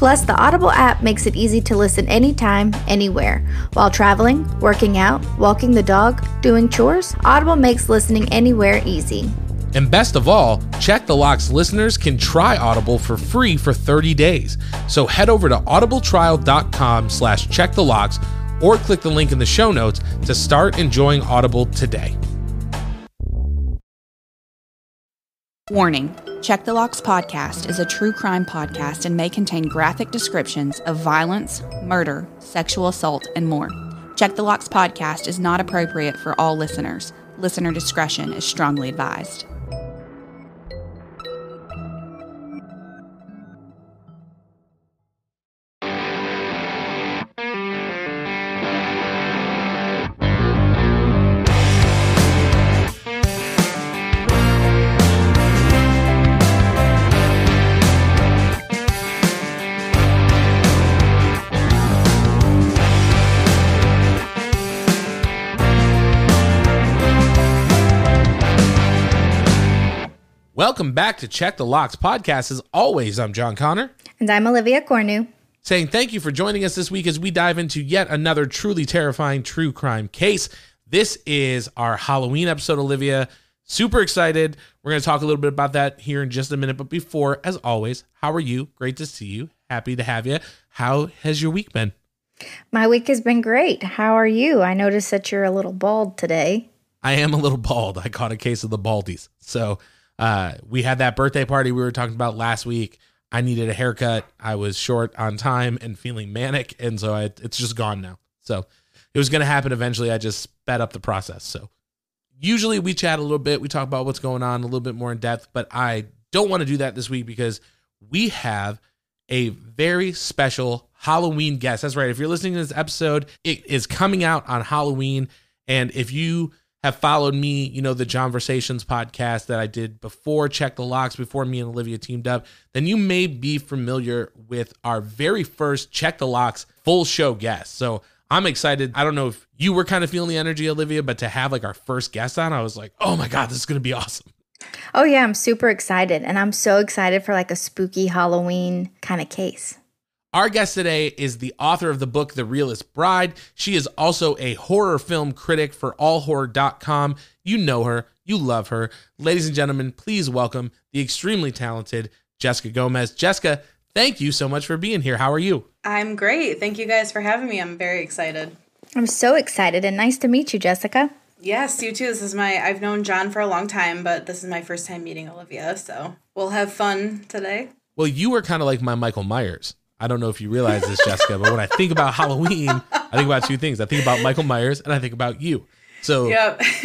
Plus, the Audible app makes it easy to listen anytime, anywhere. While traveling, working out, walking the dog, doing chores, Audible makes listening anywhere easy. And best of all, Check the Locks listeners can try Audible for free for 30 days. So head over to audibletrial.com slash check the locks or click the link in the show notes to start enjoying Audible today. Warning Check the Locks podcast is a true crime podcast and may contain graphic descriptions of violence, murder, sexual assault, and more. Check the Locks podcast is not appropriate for all listeners. Listener discretion is strongly advised. Welcome back to Check the Locks podcast. As always, I'm John Conner. And I'm Olivia Cornu. Saying thank you for joining us this week as we dive into yet another truly terrifying true crime case. This is our Halloween episode, Olivia. Super excited. We're going to talk a little bit about that here in just a minute. But before, as always, how are you? Great to see you. Happy to have you. How has your week been? My week has been great. How are you? I noticed that you're a little bald today. I am a little bald. I caught a case of the baldies. So, uh, we had that birthday party we were talking about last week. I needed a haircut. I was short on time and feeling manic, and so I, it's just gone now. So it was going to happen eventually. I just sped up the process. So usually we chat a little bit, we talk about what's going on a little bit more in depth, but I don't want to do that this week because we have a very special Halloween guest. That's right. If you're listening to this episode, it is coming out on Halloween, and if you have followed me, you know, the John Versations podcast that I did before Check the Locks, before me and Olivia teamed up, then you may be familiar with our very first Check the Locks full show guest. So I'm excited. I don't know if you were kind of feeling the energy, Olivia, but to have like our first guest on, I was like, oh my God, this is going to be awesome. Oh, yeah, I'm super excited. And I'm so excited for like a spooky Halloween kind of case. Our guest today is the author of the book The Realist Bride. She is also a horror film critic for allhorror.com. You know her, you love her. Ladies and gentlemen, please welcome the extremely talented Jessica Gomez. Jessica, thank you so much for being here. How are you? I'm great. Thank you guys for having me. I'm very excited. I'm so excited and nice to meet you, Jessica. Yes, you too. This is my I've known John for a long time, but this is my first time meeting Olivia, so we'll have fun today. Well, you were kind of like my Michael Myers. I don't know if you realize this, Jessica, but when I think about Halloween, I think about two things. I think about Michael Myers and I think about you. So Yep.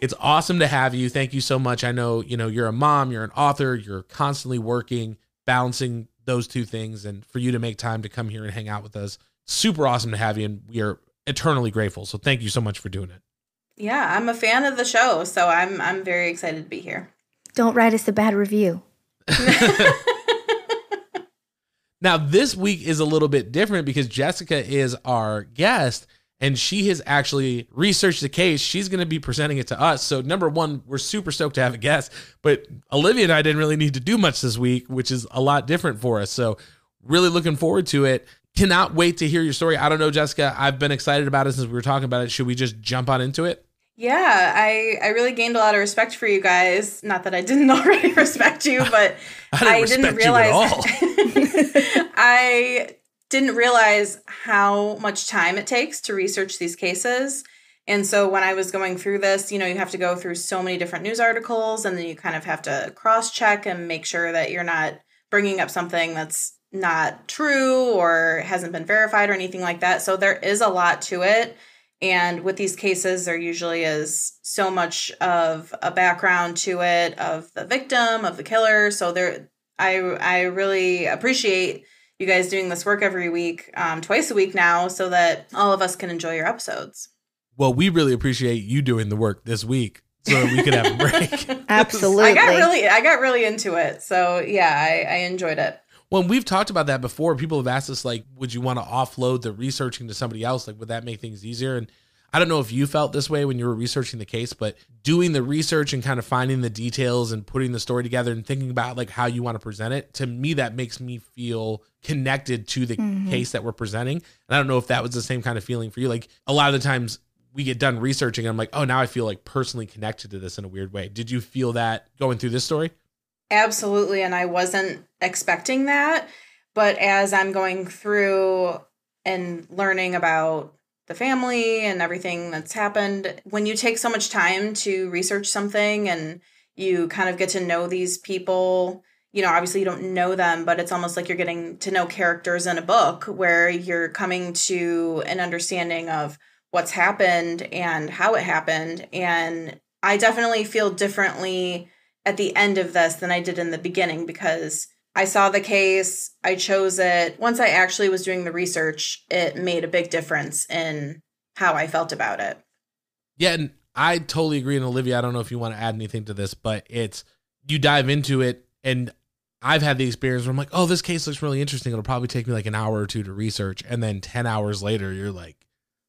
it's awesome to have you. Thank you so much. I know, you know, you're a mom, you're an author, you're constantly working, balancing those two things. And for you to make time to come here and hang out with us, super awesome to have you. And we are eternally grateful. So thank you so much for doing it. yeah, I'm a fan of the show, so I'm I'm very excited to be here. Don't write us a bad review. Now, this week is a little bit different because Jessica is our guest and she has actually researched the case. She's going to be presenting it to us. So, number one, we're super stoked to have a guest, but Olivia and I didn't really need to do much this week, which is a lot different for us. So, really looking forward to it. Cannot wait to hear your story. I don't know, Jessica. I've been excited about it since we were talking about it. Should we just jump on into it? Yeah, I I really gained a lot of respect for you guys. Not that I didn't already respect you, but I didn't, I didn't realize I didn't realize how much time it takes to research these cases. And so when I was going through this, you know, you have to go through so many different news articles and then you kind of have to cross check and make sure that you're not bringing up something that's not true or hasn't been verified or anything like that. So there is a lot to it. And with these cases, there usually is so much of a background to it of the victim, of the killer. So there, I I really appreciate you guys doing this work every week, um, twice a week now, so that all of us can enjoy your episodes. Well, we really appreciate you doing the work this week so we could have a break. Absolutely. I got really I got really into it. So yeah, I, I enjoyed it. When we've talked about that before, people have asked us like, would you want to offload the researching to somebody else? Like, would that make things easier? And I don't know if you felt this way when you were researching the case, but doing the research and kind of finding the details and putting the story together and thinking about like how you want to present it, to me that makes me feel connected to the mm-hmm. case that we're presenting. And I don't know if that was the same kind of feeling for you. Like a lot of the times we get done researching and I'm like, "Oh, now I feel like personally connected to this in a weird way." Did you feel that going through this story? Absolutely, and I wasn't expecting that, but as I'm going through and learning about the family and everything that's happened. When you take so much time to research something and you kind of get to know these people, you know, obviously you don't know them, but it's almost like you're getting to know characters in a book where you're coming to an understanding of what's happened and how it happened. And I definitely feel differently at the end of this than I did in the beginning because I saw the case, I chose it. Once I actually was doing the research, it made a big difference in how I felt about it. Yeah, and I totally agree. And Olivia, I don't know if you want to add anything to this, but it's you dive into it, and I've had the experience where I'm like, oh, this case looks really interesting. It'll probably take me like an hour or two to research. And then 10 hours later, you're like,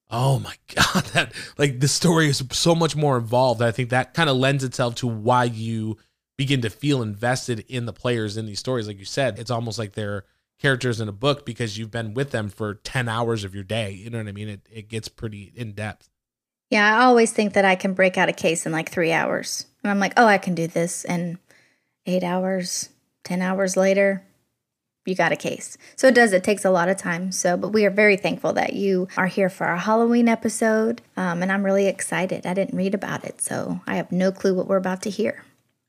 oh my God, that like the story is so much more involved. I think that kind of lends itself to why you begin to feel invested in the players in these stories. Like you said, it's almost like they're characters in a book because you've been with them for 10 hours of your day. You know what I mean? It, it gets pretty in depth. Yeah, I always think that I can break out a case in like three hours. And I'm like, oh, I can do this. And eight hours, 10 hours later, you got a case. So it does, it takes a lot of time. So, but we are very thankful that you are here for our Halloween episode. Um, and I'm really excited. I didn't read about it, so I have no clue what we're about to hear.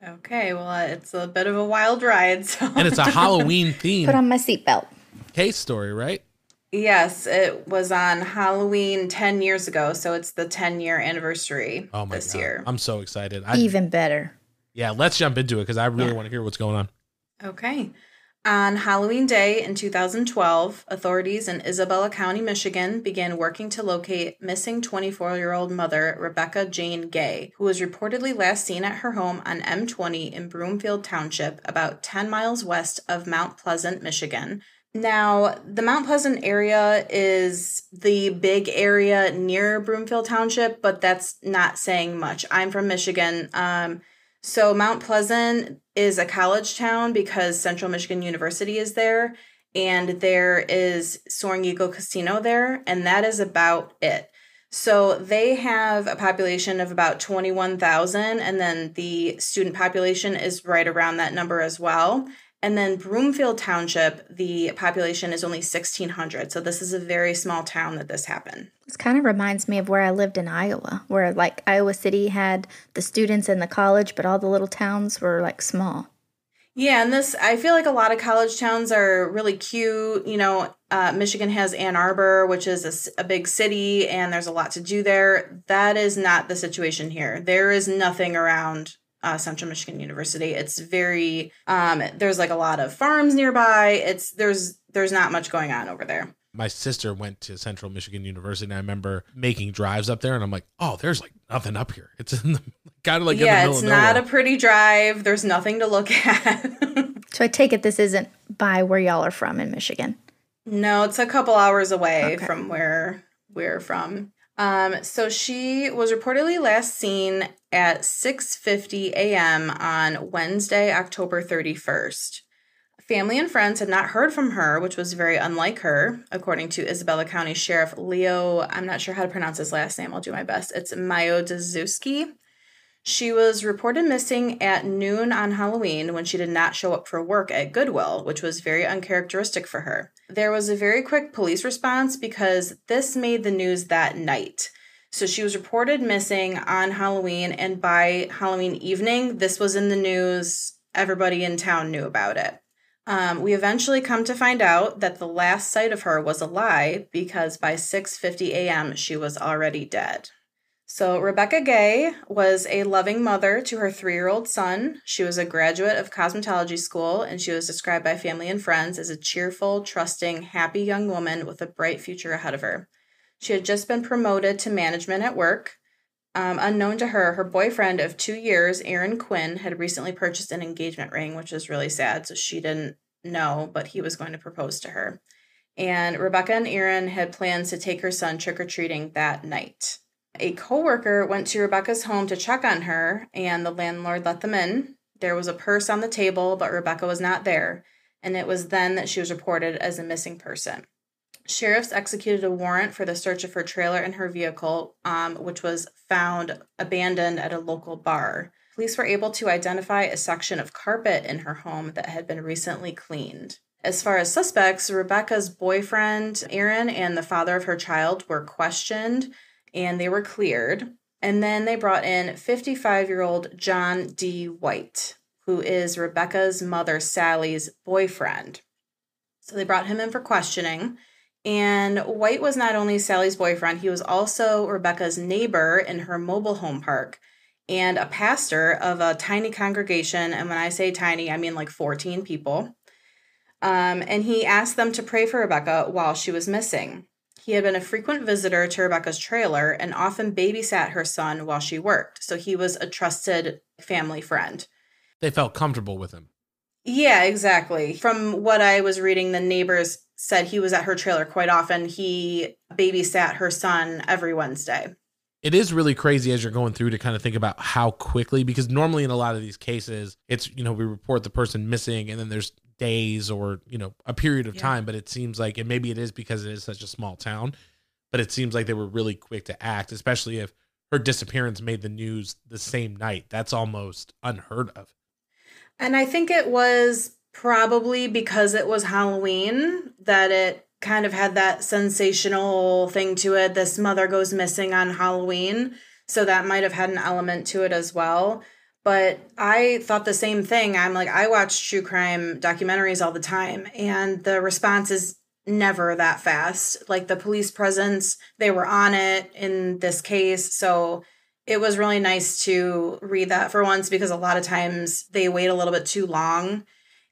Okay, well, uh, it's a bit of a wild ride. So. And it's a Halloween theme. Put on my seatbelt. Case story, right? Yes, it was on Halloween 10 years ago. So it's the 10 year anniversary oh my this God. year. I'm so excited. I, Even better. Yeah, let's jump into it because I really yeah. want to hear what's going on. Okay. On Halloween Day in 2012, authorities in Isabella County, Michigan began working to locate missing 24 year old mother Rebekah Jane Gay, who was reportedly last seen at her home on M20 in Broomfield Township, about 10 miles west of Mount Pleasant, Michigan. Now, the Mount Pleasant area is the big area near Broomfield Township, but that's not saying much. I'm from Michigan. Um, so Mount Pleasant is a college town because Central Michigan University is there and there is Soaring Eagle Casino there and that is about it. So they have a population of about 21,000 and then the student population is right around that number as well. And then Broomfield Township, the population is only 1,600. So this is a very small town that this happened. This kind of reminds me of where I lived in Iowa, where like Iowa City had the students in the college, but all the little towns were like small. Yeah, and this, I feel like a lot of college towns are really cute. You know, uh, Michigan has Ann Arbor, which is a, a big city, and there's a lot to do there. That is not the situation here. There is nothing around uh, Central Michigan University. It's very um, there's like a lot of farms nearby. It's there's there's not much going on over there. My sister went to Central Michigan University, and I remember making drives up there, and I'm like, oh, there's like nothing up here. It's in the kind of like yeah, it's not a pretty drive. There's nothing to look at. so I take it this isn't by where y'all are from in Michigan. No, it's a couple hours away okay. from where we're from. Um, so she was reportedly last seen at 6:50 a.m. on Wednesday, October 31st. Family and friends had not heard from her, which was very unlike her, according to Isabella County Sheriff Leo. I'm not sure how to pronounce his last name. I'll do my best. It's Mioduszewski. She was reported missing at noon on Halloween when she did not show up for work at Goodwill, which was very uncharacteristic for her. There was a very quick police response because this made the news that night. So she was reported missing on Halloween, and by Halloween evening, this was in the news. Everybody in town knew about it. Um, we eventually come to find out that the last sight of her was a lie because by 6:50 a.m. she was already dead. So Rebekah Gay was a loving mother to her 3-year-old son. She was a graduate of cosmetology school and she was described by family and friends as a cheerful, trusting, happy young woman with a bright future ahead of her. She had just been promoted to management at work. Um, unknown to her, her boyfriend of two years, Aaron Quinn, had recently purchased an engagement ring, which is really sad. So she didn't know, but he was going to propose to her. And Rebekah and Aaron had plans to take her son trick or treating that night. A coworker went to Rebekah's home to check on her, and the landlord let them in. There was a purse on the table, but Rebekah was not there, and it was then that she was reported as a missing person. Sheriffs executed a warrant for the search of her trailer and her vehicle, um, which was found abandoned at a local bar. Police were able to identify a section of carpet in her home that had been recently cleaned. As far as suspects, Rebekah's boyfriend, Aaron, and the father of her child were questioned and they were cleared. And then they brought in 55 year old John D. White, who is Rebekah's mother, Sally's boyfriend. So they brought him in for questioning. And White was not only Sally's boyfriend, he was also Rebekah's neighbor in her mobile home park and a pastor of a tiny congregation. And when I say tiny, I mean like 14 people. Um, and he asked them to pray for Rebekah while she was missing. He had been a frequent visitor to Rebekah's trailer and often babysat her son while she worked. So he was a trusted family friend. They felt comfortable with him. Yeah, exactly. From what I was reading, the neighbors said he was at her trailer quite often. He babysat her son every Wednesday. It is really crazy as you're going through to kind of think about how quickly, because normally in a lot of these cases, it's, you know, we report the person missing and then there's days or, you know, a period of Yeah. time. But it seems like, and maybe it is because it is such a small town, but it seems like they were really quick to act, especially if her disappearance made the news the same night. That's almost unheard of. And I think it was probably because it was Halloween that it kind of had that sensational thing to it. This mother goes missing on Halloween. So that might have had an element to it as well. But I thought the same thing. I'm like, I watch true crime documentaries all the time, and the response is never that fast. Like the police presence, they were on it in this case. So it was really nice to read that for once because a lot of times they wait a little bit too long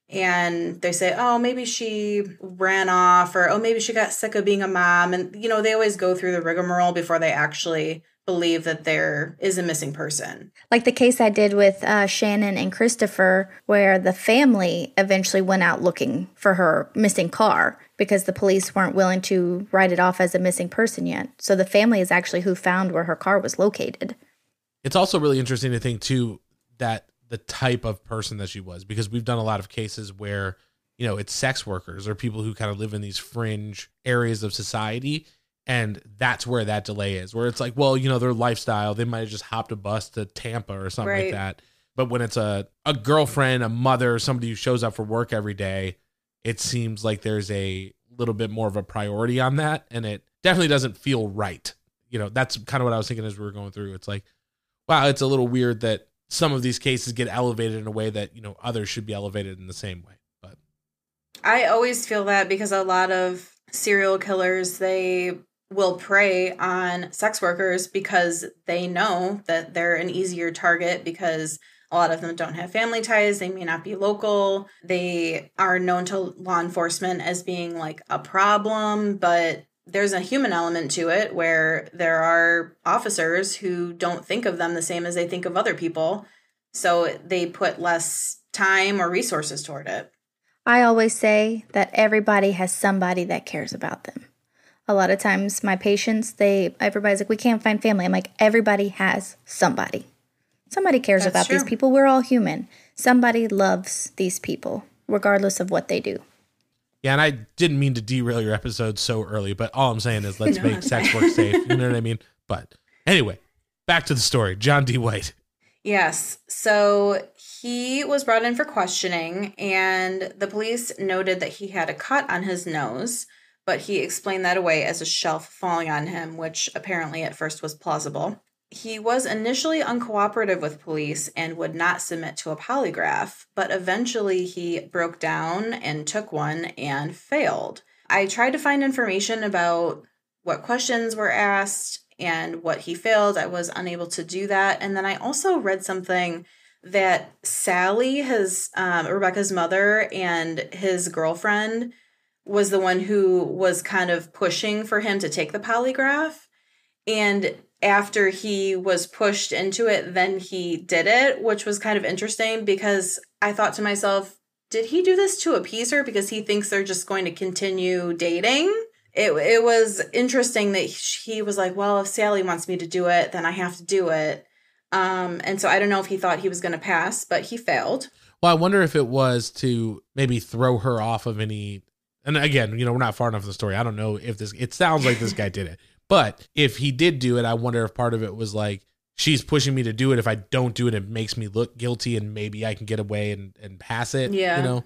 and they say, oh, maybe she ran off or oh, maybe she got sick of being a mom. And, you know, they always go through the rigmarole before they actually believe that there is a missing person. Like the case I did with uh, Shannon and Christopher, where the family eventually went out looking for her missing car because the police weren't willing to write it off as a missing person yet. So the family is actually who found where her car was located. It's also really interesting to think too that the type of person that she was because we've done a lot of cases where you know it's sex workers or people who kind of live in these fringe areas of society and that's where that delay is where it's like well you know their lifestyle they might have just hopped a bus to Tampa or something like that. But when it's a a girlfriend a mother somebody who shows up for work every day it seems like there's a little bit more of a priority on that. And it definitely doesn't feel right. You know that's kind of what I was thinking as we were going through. It's like wow, it's a little weird that some of these cases get elevated in a way that, you know, others should be elevated in the same way. But I always feel that because a lot of serial killers, they will prey on sex workers because they know that they're an easier target because a lot of them don't have family ties. They may not be local. They are known to law enforcement as being like a problem, but there's a human element to it where there are officers who don't think of them the same as they think of other people. So they put less time or resources toward it. I always say that everybody has somebody that cares about them. A lot of times, my patients, they everybody's like, we can't find family. I'm like, everybody has somebody. Somebody cares That's about these people. We're all human. Somebody loves these people. regardless of what they do. Yeah, and I didn't mean to derail your episode so early, but all I'm saying is let's No, make sex work safe. You know what I mean? But anyway, back to the story. John D. White. Yes. So he was brought in for questioning, and the police noted that he had a cut on his nose, but he explained that away as a shelf falling on him, which apparently at first was plausible. He was initially uncooperative with police and would not submit to a polygraph, but eventually he broke down and took one and failed. I tried to find information about what questions were asked and what he failed. I was unable to do that. And then I also read something that Sally, his um, Rebecca's mother, and his girlfriend was the one who was kind of pushing for him to take the polygraph. And after he was pushed into it, then he did it, which was kind of interesting because I thought to myself, did he do this to appease her because he thinks they're just going to continue dating? It, it was interesting that he was like, well, if Sally wants me to do it, then I have to do it. Um, and so I don't know if he thought he was going to pass, but he failed. Well, I wonder if it was to maybe throw her off of any. And again, you know, we're not far enough in the story. I don't know if this. It sounds like this guy did it, but if he did do it, I wonder if part of it was like she's pushing me to do it. If I don't do it, it makes me look guilty, and maybe I can get away and and pass it. Yeah. you know.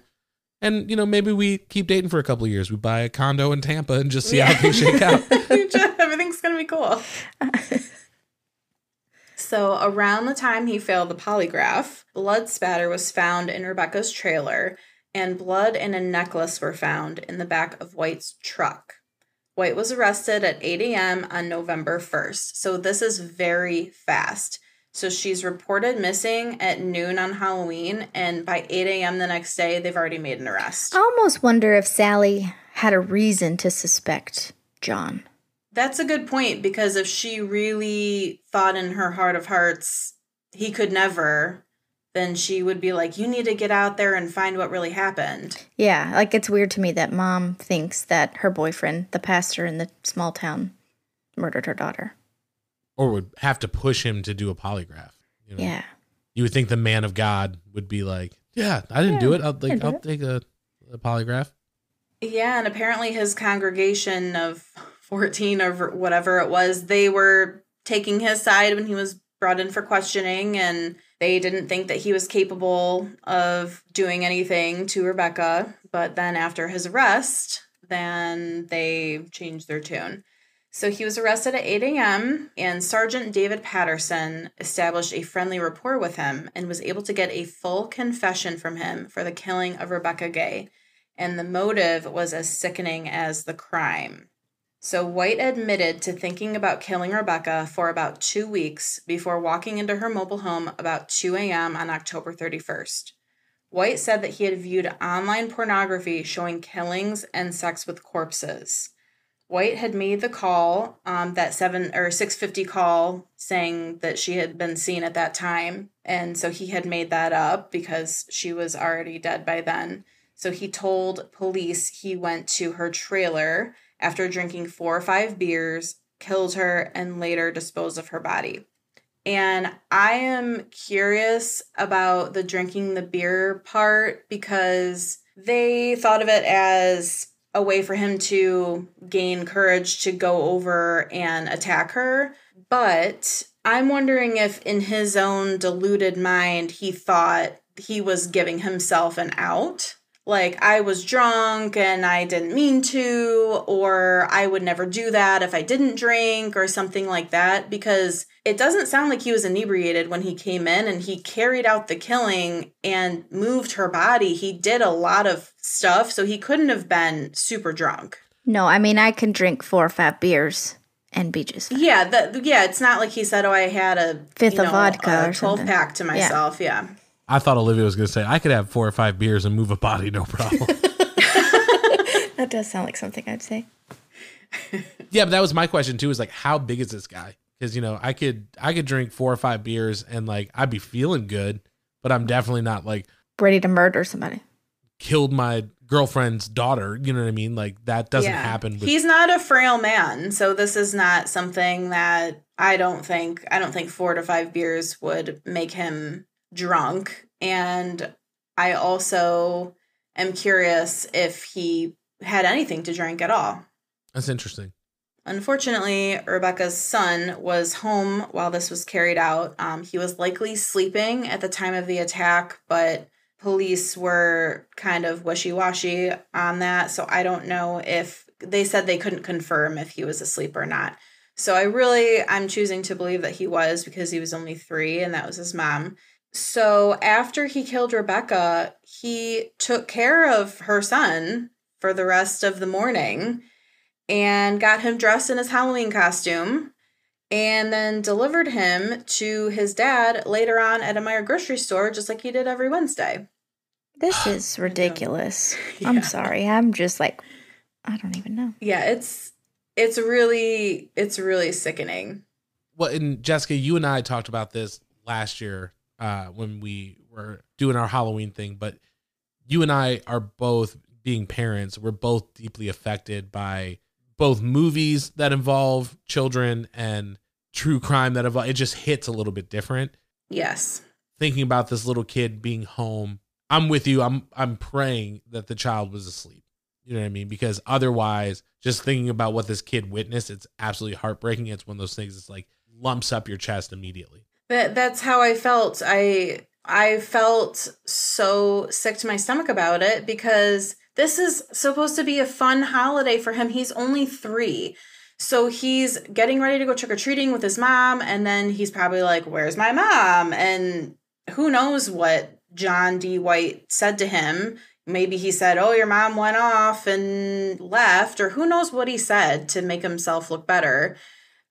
And you know, maybe we keep dating for a couple of years. We buy a condo in Tampa and just see how things shake out. Everything's going to be cool. so, around the time he failed the polygraph, blood spatter was found in Rebekah's trailer, and blood and a necklace were found in the back of White's truck. White was arrested at 8 a.m. on November 1st. So, this is very fast. So, she's reported missing at noon on Halloween, and by 8 a.m. the next day, they've already made an arrest. I almost wonder if Sally had a reason to suspect John. That's a good point because if she really thought in her heart of hearts he could never, then she would be like, You need to get out there and find what really happened. Yeah, like it's weird to me that mom thinks that her boyfriend, the pastor in the small town, murdered her daughter. or would have to push him to do a polygraph. You know? Yeah. You would think the man of God would be like, "Yeah, I didn't do it. I'll like, I'll it." take a, a polygraph." Yeah, and apparently his congregation of 14 or whatever it was, they were taking his side when he was brought in for questioning and they didn't think that he was capable of doing anything to Rebekah. But then after his arrest, then they changed their tune. So he was arrested at 8 a.m., and Sergeant David Patterson established a friendly rapport with him and was able to get a full confession from him for the killing of Rebekah Gay and the motive was as sickening as the crime. So White admitted to thinking about killing Rebekah for about two weeks before walking into her mobile home about 2 a.m. on October 31st. White said that he had viewed online pornography showing killings and sex with corpses. White had made the call, um, that seven or six fifty call, saying that she had been seen at that time, and so he had made that up because she was already dead by then. So he told police he went to her trailer after drinking four or five beers, killed her, and later disposed of her body. And I am curious about the drinking the beer part because they thought of it as a way for him to gain courage to go over and attack her. But I'm wondering if, in his own deluded mind, he thought he was giving himself an out like I was drunk and I didn't mean to, or I would never do that if I didn't drink, or something like that, because it doesn't sound like he was inebriated when he came in and he carried out the killing and moved her body. He did a lot of stuff, so he couldn't have been super drunk. No, I mean I can drink four or five beers and be just fine. Yeah, that yeah, it's not like he said, "Oh, I had a Fifth you of vodka a twelve pack to myself." Yeah. I thought Olivia was going to say I could have four or five beers and move a body, no problem. That does sound like something I'd say. yeah, but that was my question too. Is like, how big is this guy? Because you know, I could I could drink four or five beers and like I'd be feeling good, but I'm definitely not like Ready to murder somebody. killed my girlfriend's daughter. You know what I mean? Like that doesn't happen. With, He's not a frail man, so this is not something that I don't think I don't think 4 to 5 beers would make him drunk and I also am curious if he had anything to drink at all. That's interesting. Unfortunately, Rebekah's son was home while this was carried out. Um, he was likely sleeping at the time of the attack, but police were kind of wishy washy on that. So I don't know if they said they couldn't confirm if he was asleep or not. So I really, I'm choosing to believe that he was because he was only three and that was his mom. So after he killed Rebekah, he took care of her son for the rest of the morning and got him dressed in his Halloween costume and then delivered him to his dad later on at a Meijer grocery store, just like he did every Wednesday. This is ridiculous. Yeah. I'm sorry. I'm just like, I don't even know. Yeah, it's it's really it's really sickening. Well, and Jessica, you and I talked about this last year uh, when we were doing our Halloween thing, but you and I are both being parents. We're both deeply affected by both movies that involve children and true crime that involve. It just hits a little bit different. Yes. Thinking about this little kid being home, I'm with you. I'm I'm praying that the child was asleep. You know what I mean? Because otherwise, just thinking about what this kid witnessed, it's absolutely heartbreaking. It's one of those things. It's like lumps up your chest immediately. That that's how I felt. I I felt so sick to my stomach about it because this is supposed to be a fun holiday for him. He's only 3. So he's getting ready to go trick or treating with his mom and then he's probably like, "Where's my mom?" and who knows what John D. White said to him. Maybe he said, Oh, your mom went off and left, or who knows what he said to make himself look better.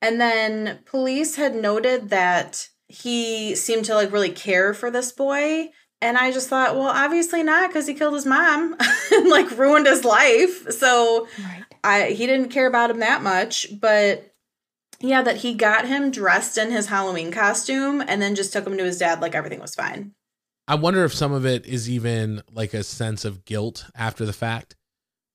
And then police had noted that he seemed to like really care for this boy. And I just thought, well, obviously not because he killed his mom and like ruined his life. So Right. I he didn't care about him that much, but yeah, that he got him dressed in his Halloween costume and then just took him to his dad like everything was fine. I wonder if some of it is even like a sense of guilt after the fact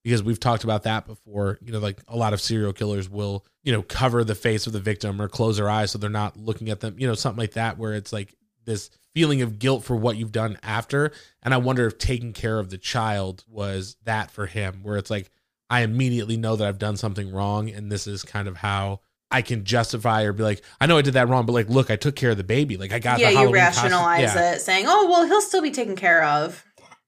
because we've talked about that before. You know, like a lot of serial killers will, you know, cover the face of the victim or close their eyes so they're not looking at them, you know, something like that, where it's like this feeling of guilt for what you've done after. And I wonder if taking care of the child was that for him, where it's like, I immediately know that I've done something wrong. And this is kind of how I can justify or be like, I know I did that wrong, but like, look, I took care of the baby. Like, I got yeah, the you Halloween costume. rationalize Yeah. it, saying, "Oh, well, he'll still be taken care of."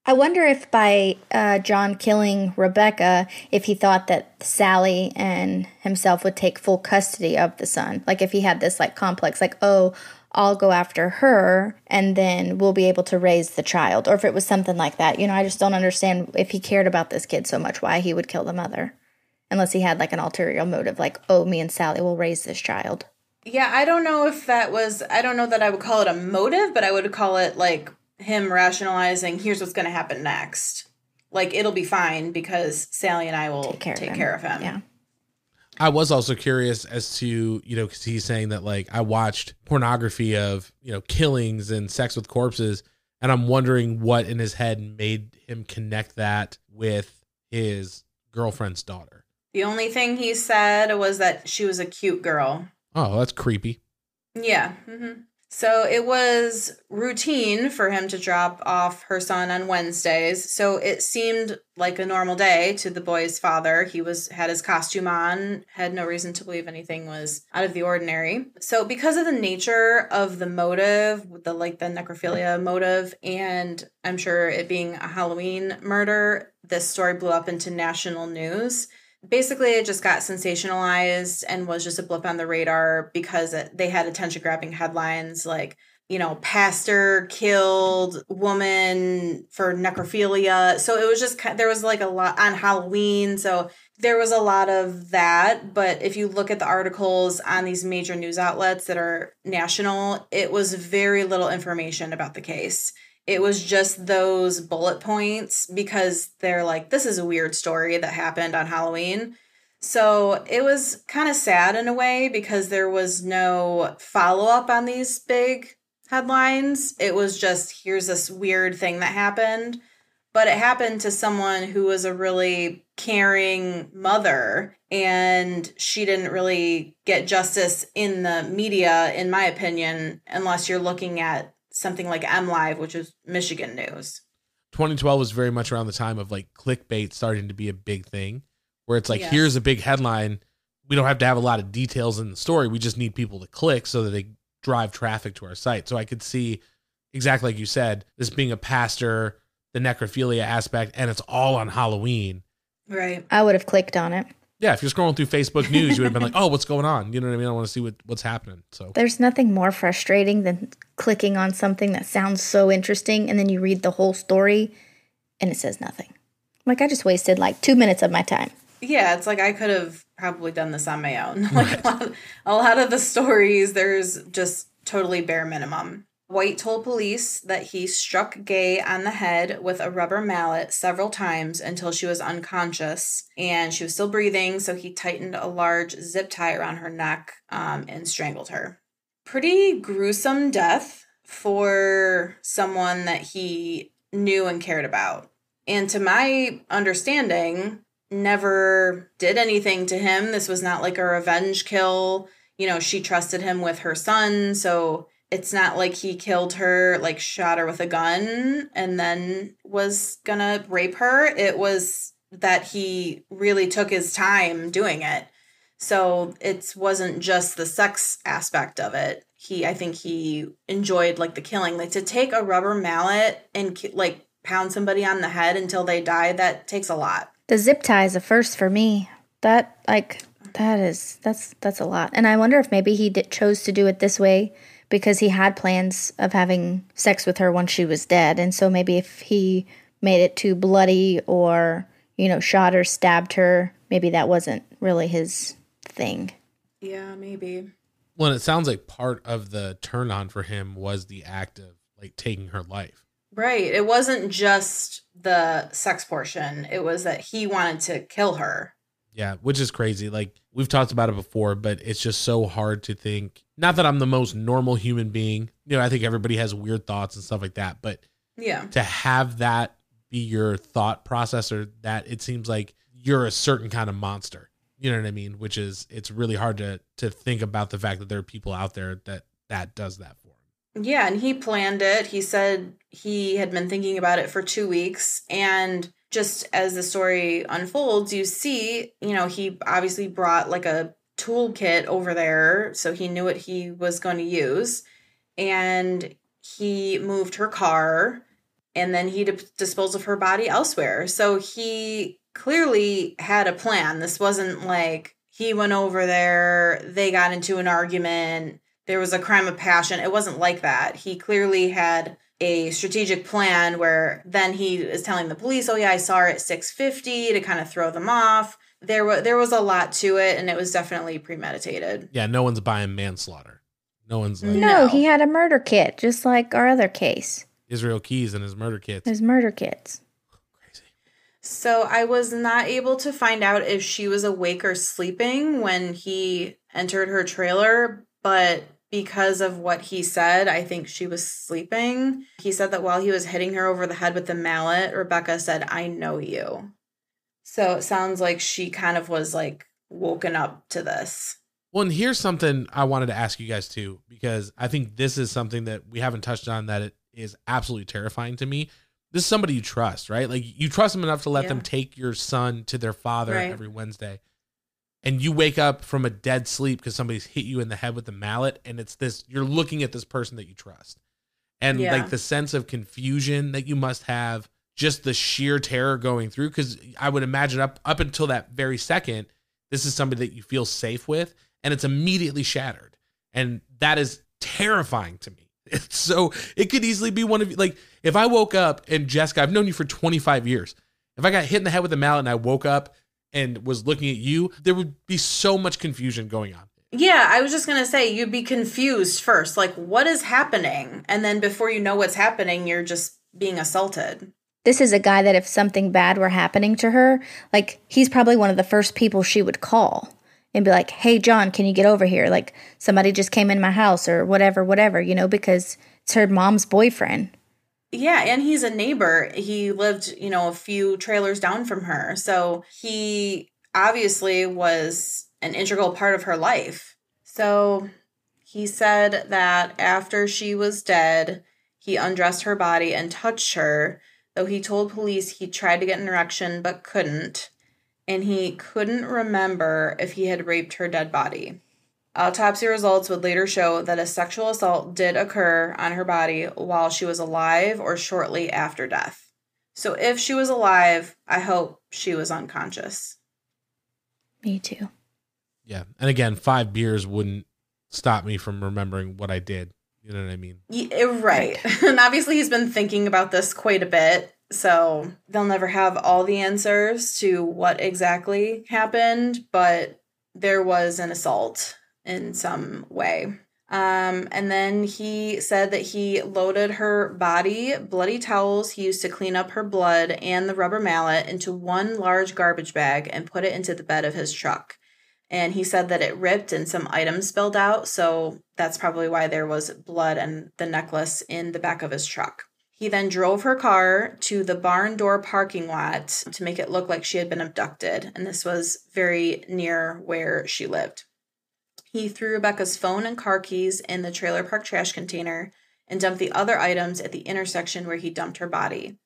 I wonder if by uh, John killing Rebekah, if he thought that Sally and himself would take full custody of the son. Like if he had this like complex, like, oh, I'll go after her and then we'll be able to raise the child. Or if it was something like that. You know, I just don't understand if he cared about this kid so much, why he would kill the mother. Unless he had like an ulterior motive, like, oh, me and Sally will raise this child. Yeah, I don't know if that was. I don't know that I would call it a motive, but I would call it like him rationalizing. Here's what's going to happen next. Like it'll be fine because Sally and I will Take care, take of, him. care of him. Yeah. I was also curious as to, you know, because he's saying that like I watched pornography of, you know, killings and sex with corpses. And I'm wondering what in his head made him connect that with his girlfriend's daughter. The only thing he said was that she was a cute girl. Oh, that's creepy. Yeah. hmm So it was routine for him to drop off her son on Wednesdays. So it seemed like a normal day to the boy's father. He was had his costume on, had no reason to believe anything was out of the ordinary. So because of the nature of the motive, the like the necrophilia motive, and I'm sure it being a Halloween murder, this story blew up into national news basically it just got sensationalized and was just a blip on the radar because it, they had attention grabbing headlines like you know pastor killed woman for necrophilia. So it was just there was like a lot on halloween so there was a lot of that. But if you look at the articles on these major news outlets that are national it was very little information about the case it was just those bullet points because they're like, this is a weird story that happened on Halloween. So it was kind of sad in a way because there was no follow up on these big headlines. It was just, here's this weird thing that happened. But it happened to someone who was a really caring mother, and she didn't really get justice in the media, in my opinion, unless you're looking at something like MLive, which is Michigan news. 2012 was very much around the time of like clickbait starting to be a big thing, where it's like, Yes. here's a big headline. We don't have to have a lot of details in the story. We just need people to click so that they drive traffic to our site. So I could see exactly like you said, this being a pastor, the necrophilia aspect, and it's all on Halloween. Right. I would have clicked on it. Yeah, if you're scrolling through Facebook news, you would have been like, oh, what's going on? You know what I mean? I want to see what, what's happening. So There's nothing more frustrating than clicking on something that sounds so interesting and then you read the whole story and it says nothing. Like I just wasted like two minutes of my time. Yeah, it's like I could have probably done this on my own. Like a lot, a lot of the stories, there's just totally bare minimum. White told police that he struck Gay on the head with a rubber mallet several times until she was unconscious and she was still breathing. So he tightened a large zip tie around her neck um, and strangled her. Pretty gruesome death for someone that he knew and cared about. And to my understanding, never did anything to him. This was not like a revenge kill. You know, she trusted him with her son. So it's not like he killed her, like shot her with a gun and then was gonna rape her. It was that he really took his time doing it. So it wasn't just the sex aspect of it. He, I think he enjoyed like the killing. Like to take a rubber mallet and like pound somebody on the head until they die, that takes a lot. The zip tie is a first for me. That like that is that's that's a lot. And I wonder if maybe he did, chose to do it this way because he had plans of having sex with her once she was dead. And so maybe if he made it too bloody or, you know, shot or stabbed her, maybe that wasn't really his thing. Yeah, maybe. well, it sounds like part of the turn on for him was the act of like taking her life. Right. It wasn't just the sex portion, it was that he wanted to kill her. Yeah, which is crazy. Like we've talked about it before, but it's just so hard to think. Not that I'm the most normal human being. You know, I think everybody has weird thoughts and stuff like that, but Yeah. to have that be your thought process or that it seems like you're a certain kind of monster. You know what I mean? Which is it's really hard to to think about the fact that there are people out there that that does that for. Yeah, and he planned it. He said he had been thinking about it for two weeks. And just as the story unfolds, you see, you know, he obviously brought like a toolkit over there. So he knew what he was going to use. And he moved her car and then he di- disposed of her body elsewhere. So he clearly had a plan. This wasn't like he went over there, they got into an argument, there was a crime of passion. It wasn't like that. He clearly had a strategic plan where then he is telling the police, "Oh yeah, I saw her at 6:50" to kind of throw them off. There was there was a lot to it and it was definitely premeditated. Yeah, no one's buying manslaughter. No one's like No, No. he had a murder kit, just like our other case. Israel Keyes and his murder kits. His murder kits. Crazy. So I was not able to find out if she was awake or sleeping when he entered her trailer, but because of what he said, I think she was sleeping. He said that while he was hitting her over the head with the mallet, Rebekah said, I know you. So it sounds like she kind of was like woken up to this. Well, and here's something I wanted to ask you guys too, because I think this is something that we haven't touched on that it is absolutely terrifying to me. This is somebody you trust, right? Like you trust them enough to let Yeah. them take your son to their father Right. every Wednesday. And you wake up from a dead sleep because somebody's hit you in the head with a mallet, and it's this you're looking at this person that you trust. And Yeah. like the sense of confusion that you must have, just the sheer terror going through. Cause I would imagine up up until that very second, this is somebody that you feel safe with, and it's immediately shattered. And that is terrifying to me. It's so it could easily be one of you. Like if I woke up and Jessica, I've known you for 25 years. If I got hit in the head with a mallet and I woke up and was looking at you, there would be so much confusion going on. Yeah, I was just going to say you'd be confused first. Like, what is happening? And then before you know what's happening, you're just being assaulted. This is a guy that if something bad were happening to her, like he's probably one of the first people she would call and be like, "Hey John, can you get over here? Like somebody just came in my house or whatever, whatever, you know, because it's her mom's boyfriend." Yeah, and he's a neighbor. He lived, you know, a few trailers down from her. So he obviously was an integral part of her life. So he said that after she was dead, he undressed her body and touched her, though he told police he tried to get an erection but couldn't, and he couldn't remember if he had raped her dead body. Autopsy results would later show that a sexual assault did occur on her body while she was alive or shortly after death. So if she was alive, I hope she was unconscious. Me too. Yeah. And again, five beers wouldn't stop me from remembering what I did. You know what I mean? Yeah, eh, right. and obviously, he's been thinking about this quite a bit. So they'll never have all the answers to what exactly happened, but there was an assault in some way. Um, and then he said that he loaded her body, bloody towels he used to clean up her blood, and the rubber mallet into one large garbage bag and put it into the bed of his truck. And he said that it ripped and some items spilled out. So that's probably why there was blood and the necklace in the back of his truck. He then drove her car to the barn door parking lot to make it look like she had been abducted. And this was very near where she lived. He threw Rebekah's phone and car keys in the trailer park trash container and dumped the other items at the intersection where he dumped her body.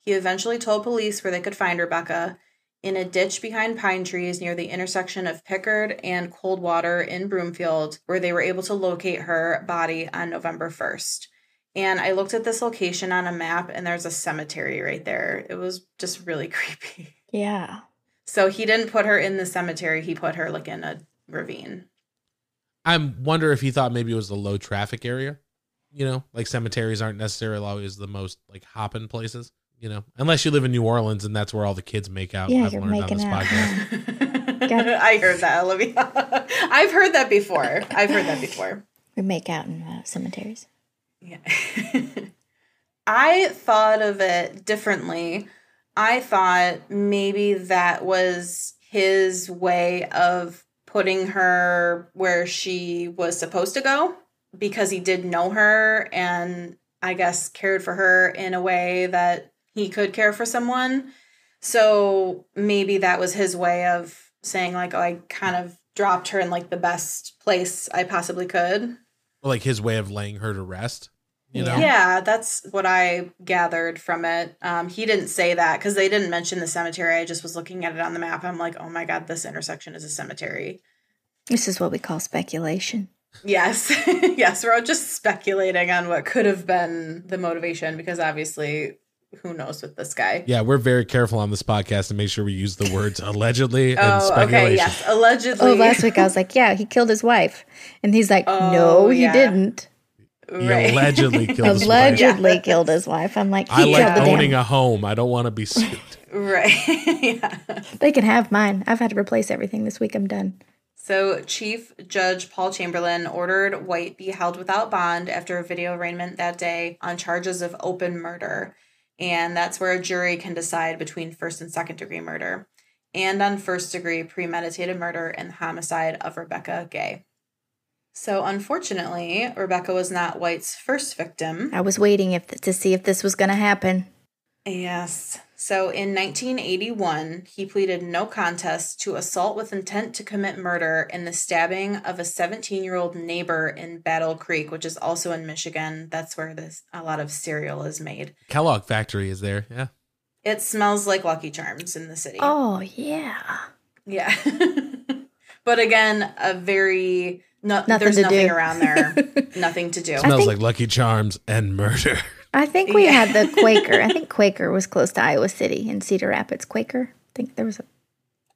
He eventually told police where they could find Rebekah in a ditch behind pine trees near the intersection of Pickard and Coldwater in Broomfield, where they were able to locate her body on November 1st. And I looked at this location on a map, and there's a cemetery right there. It was just really creepy. Yeah. So he didn't put her in the cemetery, he put her like in a ravine. I wonder if he thought maybe it was a low traffic area. You know, like cemeteries aren't necessarily always the most like hopping places. You know, unless you live in New Orleans and that's where all the kids make out. Yeah, I've you're learned on making this out. podcast. I heard that, Olivia. I've heard that before. I've heard that before. We make out in uh, cemeteries. Yeah. I thought of it differently. I thought maybe that was his way of putting her where she was supposed to go because he did know her and I guess cared for her in a way that he could care for someone. So maybe that was his way of saying, like, oh, I kind of dropped her in like the best place I possibly could. like his way of laying her to rest. You know, Yeah, that's what I gathered from it. Um, he didn't say that because they didn't mention the cemetery. I just was looking at it on the map. I'm like, oh my god, this intersection is a cemetery. This is what we call speculation. Yes, yes, we're all just speculating on what could have been the motivation because obviously, who knows with this guy? yeah, we're very careful on this podcast to make sure we use the words allegedly and Oh, speculation. okay, yes, allegedly. Oh, last week I was like, yeah, he killed his wife. And he's like, Oh, no, he yeah. didn't. He right. allegedly killed his wife. Allegedly killed his wife. I'm like, I he like killed the owning damn. a home. I don't want to be sued. right. yeah. They can have mine. I've had to replace everything this week. I'm done. So, Chief Judge Paul Chamberlain ordered White be held without bond after a video arraignment that day on charges of open murder. And that's where a jury can decide between first and second degree murder and on first degree premeditated murder and the homicide of Rebekah Gay. So, unfortunately, Rebekah was not White's first victim. I was waiting if to see if this was going to happen. Yes. So in 1981, he pleaded no contest to assault with intent to commit murder in the stabbing of a 17 year old neighbor in Battle Creek, which is also in Michigan. That's where this a lot of cereal is made. Kellogg factory is there. Yeah. It smells like Lucky Charms in the city. Oh, yeah. Yeah. but again, a very no, Nothing there's to nothing do. around there. nothing to do. Smells think- like Lucky Charms and murder. I think we Yeah. had the Quaker. I think Quaker was close to Iowa City in Cedar Rapids. Quaker. I think there was a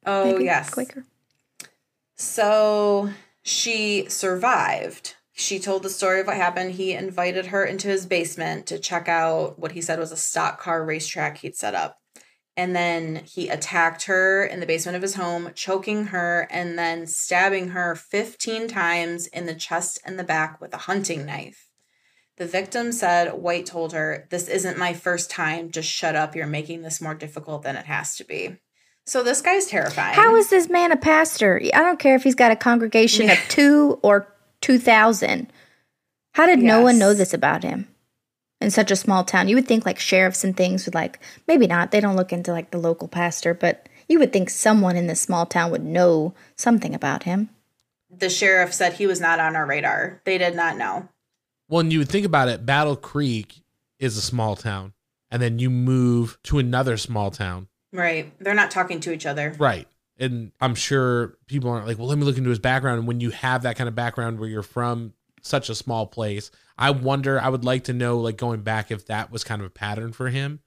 Oh maybe yes. Quaker. So she survived. She told the story of what happened. He invited her into his basement to check out what he said was a stock car racetrack he'd set up. And then he attacked her in the basement of his home, choking her and then stabbing her 15 times in the chest and the back with a hunting knife. The victim said White told her, This isn't my first time. Just shut up. You're making this more difficult than it has to be. So this guy's terrifying. How is this man a pastor? I don't care if he's got a congregation of two or 2,000. How did no one know this about him in such a small town? You would think like sheriffs and things would like, maybe not. They don't look into like the local pastor, but you would think someone in this small town would know something about him. the sheriff said he was not on our radar. They did not know. Well, and you would think about it, Battle Creek is a small town. and then you move to another small town. Right. They're not talking to each other. Right. And I'm sure people aren't like, well, let me look into his background. And when you have that kind of background where you're from such a small place, I wonder, I would like to know, like going back, if that was kind of a pattern for him,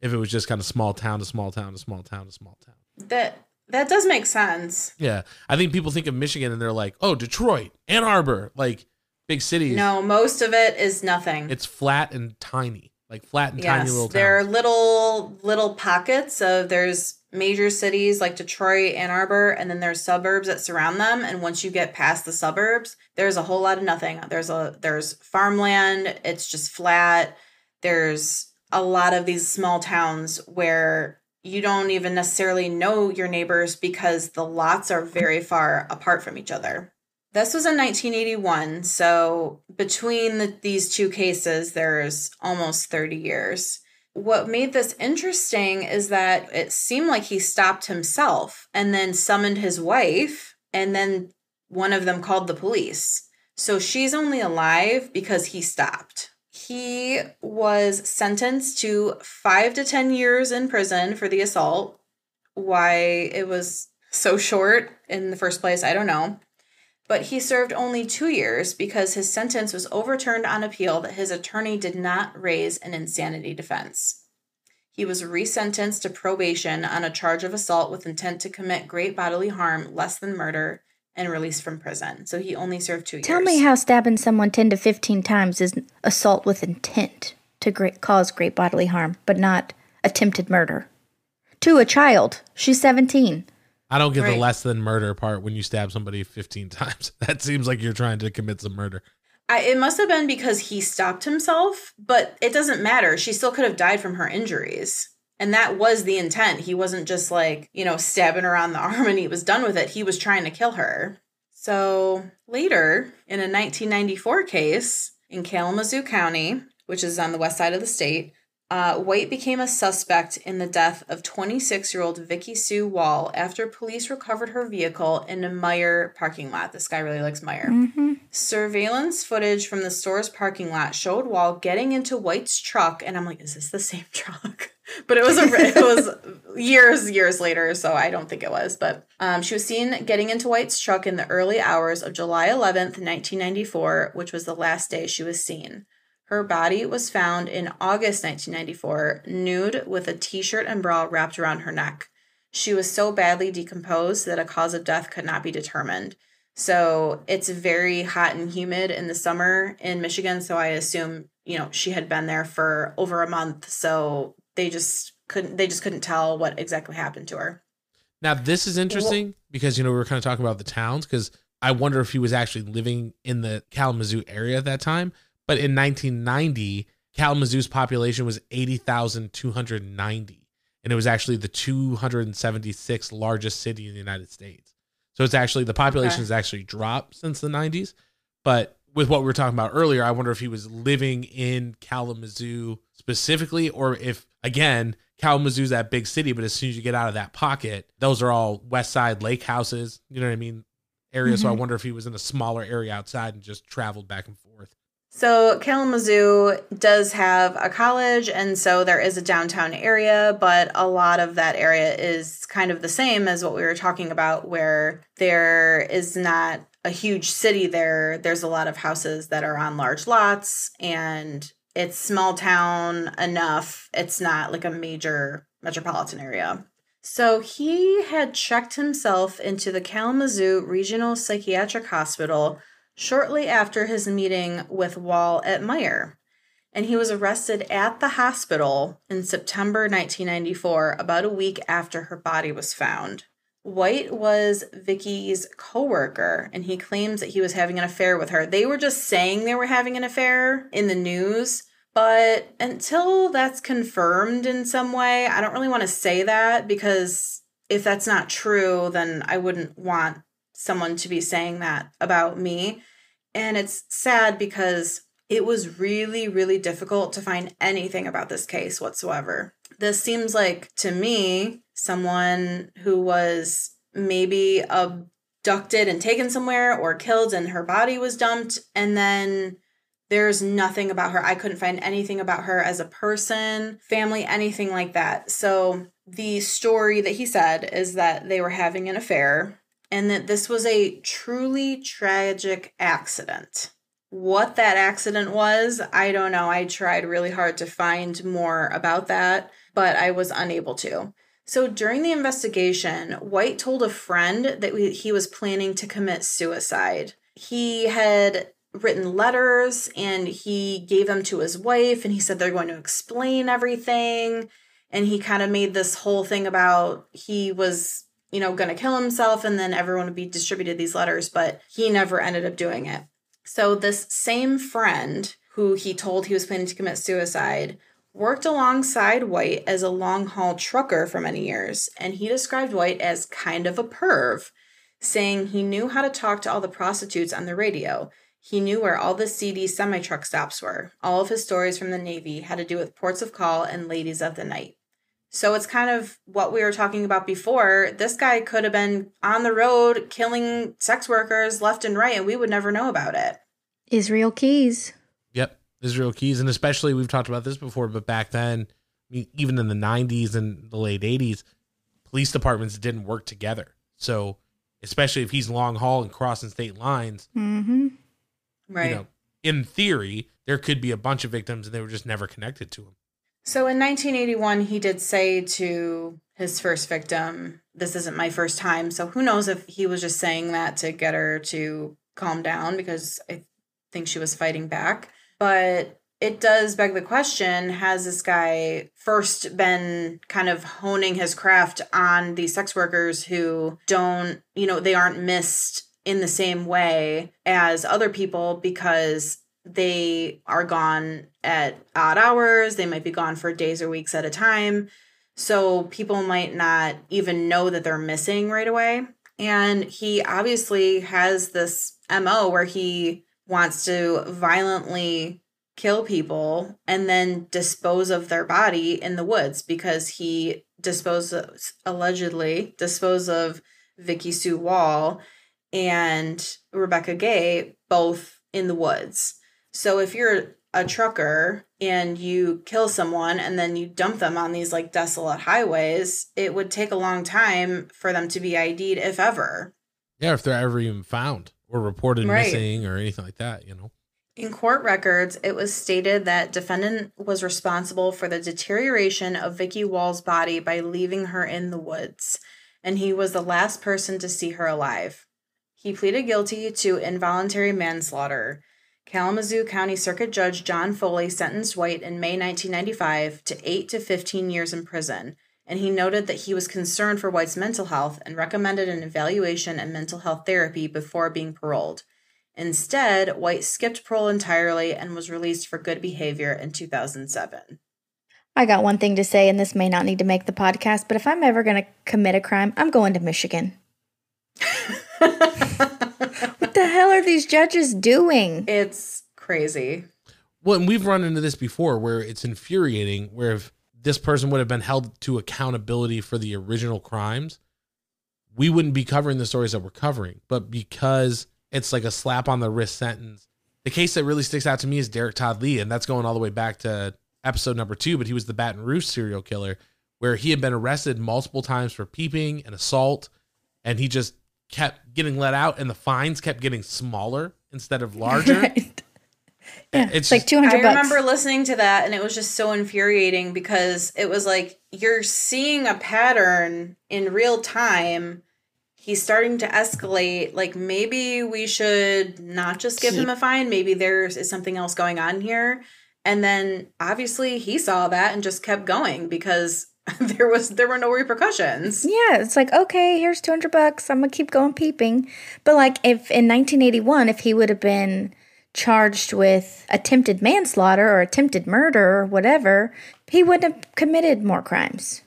if it was just kind of small town to small town to small town to small town. That that does make sense. Yeah. I think people think of Michigan and they're like, oh, Detroit, Ann Arbor, like big cities. No, most of it is nothing. It's flat and tiny, like flat and tiny yes, little there are little little pockets of there's major cities like Detroit, Ann Arbor, and then there's suburbs that surround them. And once you get past the suburbs, there's a whole lot of nothing. There's a there's farmland. It's just flat. There's a lot of these small towns where you don't even necessarily know your neighbors because the lots are very far apart from each other. This was in 1981, so between the, these two cases, there's almost 30 years. What made this interesting is that it seemed like he stopped himself and then summoned his wife, and then one of them called the police. So she's only alive because he stopped. He was sentenced to five to 10 years in prison for the assault. Why it was so short in the first place, I don't know. But he served only two years because his sentence was overturned on appeal that his attorney did not raise an insanity defense. He was resentenced to probation on a charge of assault with intent to commit great bodily harm less than murder and released from prison. So he only served two Tell years. Tell me how stabbing someone 10 to 15 times is assault with intent to great, cause great bodily harm, but not attempted murder. To a child. She's 17. I don't get the less than murder part when you stab somebody 15 times. That seems like you're trying to commit some murder. I, it must have been because he stopped himself, but it doesn't matter. She still could have died from her injuries. And that was the intent. He wasn't just like, you know, stabbing her on the arm and he was done with it. He was trying to kill her. So later, in a 1994 case in Kalamazoo County, which is on the west side of the state, uh, White became a suspect in the death of 26 year old Vicky Sue Wall after police recovered her vehicle in a Meijer parking lot. This guy really likes Meijer. Surveillance footage from the store's parking lot showed Wall getting into White's truck, and I'm like, is this the same truck? But it was a it was years years later, so I don't think it was. But um, she was seen getting into White's truck in the early hours of July 11th, 1994, which was the last day she was seen. Her body was found in August 1994, nude with a t-shirt and bra wrapped around her neck. She was so badly decomposed that a cause of death could not be determined. So it's very hot and humid in the summer in Michigan. So I assume, you know, she had been there for over a month. So they just couldn't they just couldn't tell what exactly happened to her. Now, this is interesting because, you know, we were kind of talking about the towns because I wonder if he was actually living in the Kalamazoo area at that time. But in 1990, Kalamazoo's population was 80,290. And it was actually the 276th largest city in the United States. So it's actually, the population Okay. has actually dropped since the 90s. But with what we were talking about earlier, I wonder if he was living in Kalamazoo specifically, or if, again, Kalamazoo's that big city, but as soon as you get out of that pocket, those are all West Side lake houses. You know what I mean? Area. So I mm-hmm. wonder if he was in a smaller area outside and just traveled back and forth. So Kalamazoo does have a college, and so there is a downtown area, but a lot of that area is kind of the same as what we were talking about, where there is not a huge city there. There's a lot of houses that are on large lots, and it's small town enough. It's not like a major metropolitan area. So he had checked himself into the Kalamazoo Regional Psychiatric Hospital shortly after his meeting with Wall at Meijer. And he was arrested at the hospital in September 1994, about a week after her body was found. White was Vicky's coworker, and he claims that he was having an affair with her. They were just saying they were having an affair in the news, but until that's confirmed in some way, I don't really want to say that because if that's not true, then I wouldn't want someone to be saying that about me. And it's sad because it was really, really difficult to find anything about this case whatsoever. This seems like, to me, someone who was maybe abducted and taken somewhere or killed and her body was dumped and then There's nothing about her. I couldn't find anything about her as a person, family, anything like that. So the story that he said is that they were having an affair and that this was a truly tragic accident. What that accident was, I don't know. I tried really hard to find more about that, but I was unable to. So during the investigation, White told a friend that he was planning to commit suicide. He had written letters and he gave them to his wife and he said they're going to explain everything and he kind of made this whole thing about he was you know going to kill himself and then everyone would be distributed these letters but he never ended up doing it so this same friend who he told he was planning to commit suicide worked alongside white as a long haul trucker for many years and he described white as kind of a perv saying he knew how to talk to all the prostitutes on the radio he knew where all the CD semi truck stops were. All of his stories from the Navy had to do with ports of call and ladies of the night. So it's kind of what we were talking about before. This guy could have been on the road killing sex workers left and right, and we would never know about it. Israel Keyes. Yep, Israel Keyes. And especially, we've talked about this before, but back then, even in the 90s and the late 80s, police departments didn't work together. So, especially if he's long haul and crossing state lines, Mm-hmm. Right. you know, in theory, there could be a bunch of victims and they were just never connected to him. So in 1981, he did say to his first victim, This isn't my first time. So who knows if he was just saying that to get her to calm down because I think she was fighting back. But it does beg the question has this guy first been kind of honing his craft on these sex workers who don't, you know, they aren't missed in the same way as other people because they are gone at odd hours. They might be gone for days or weeks at a time. So people might not even know that they're missing right away. And he obviously has this MO where he wants to violently kill people and then dispose of their body in the woods because he disposed of, allegedly disposed of Vicky Sue Wall and Rebekah Gay both in the woods. So if you're a trucker and you kill someone and then you dump them on these like desolate highways, it would take a long time for them to be ID'd, if ever. Yeah, if they're ever even found or reported Right. missing or anything like that, you know. In court records, it was stated that defendant was responsible for the deterioration of Vicky Wall's body by leaving her in the woods, and he was the last person to see her alive. He pleaded guilty to involuntary manslaughter. Kalamazoo County Circuit Judge John Foley sentenced White in May 1995 to 8 to 15 years in prison, and he noted that he was concerned for White's mental health and recommended an evaluation and mental health therapy before being paroled. Instead, White skipped parole entirely and was released for good behavior in 2007. I got one thing to say, and this may not need to make the podcast, but if I'm ever going to commit a crime, I'm going to Michigan. What the hell are these judges doing? It's crazy. Well, and we've run into this before where it's infuriating where if this person would have been held to accountability for the original crimes, we wouldn't be covering the stories that we're covering. But because it's like a slap on the wrist sentence, the case that really sticks out to me is Derek Todd Lee, and that's going all the way back to episode number two, but he was the Baton Rouge serial killer where he had been arrested multiple times for peeping and assault, and he just kept getting let out, and the fines kept getting smaller instead of larger. Right. Yeah, It's it's like just- two I bucks. remember listening to that and it was just so infuriating because it was like you're seeing a pattern in real time. He's starting to escalate. Like maybe we should not just give him a fine. Maybe there's something else going on here. And then obviously he saw that and just kept going because there was there were no repercussions. Yeah, it's like okay, here's two hundred bucks. I'm gonna keep going peeping. But like, if in 1981, if he would have been charged with attempted manslaughter or attempted murder or whatever, he wouldn't have committed more crimes.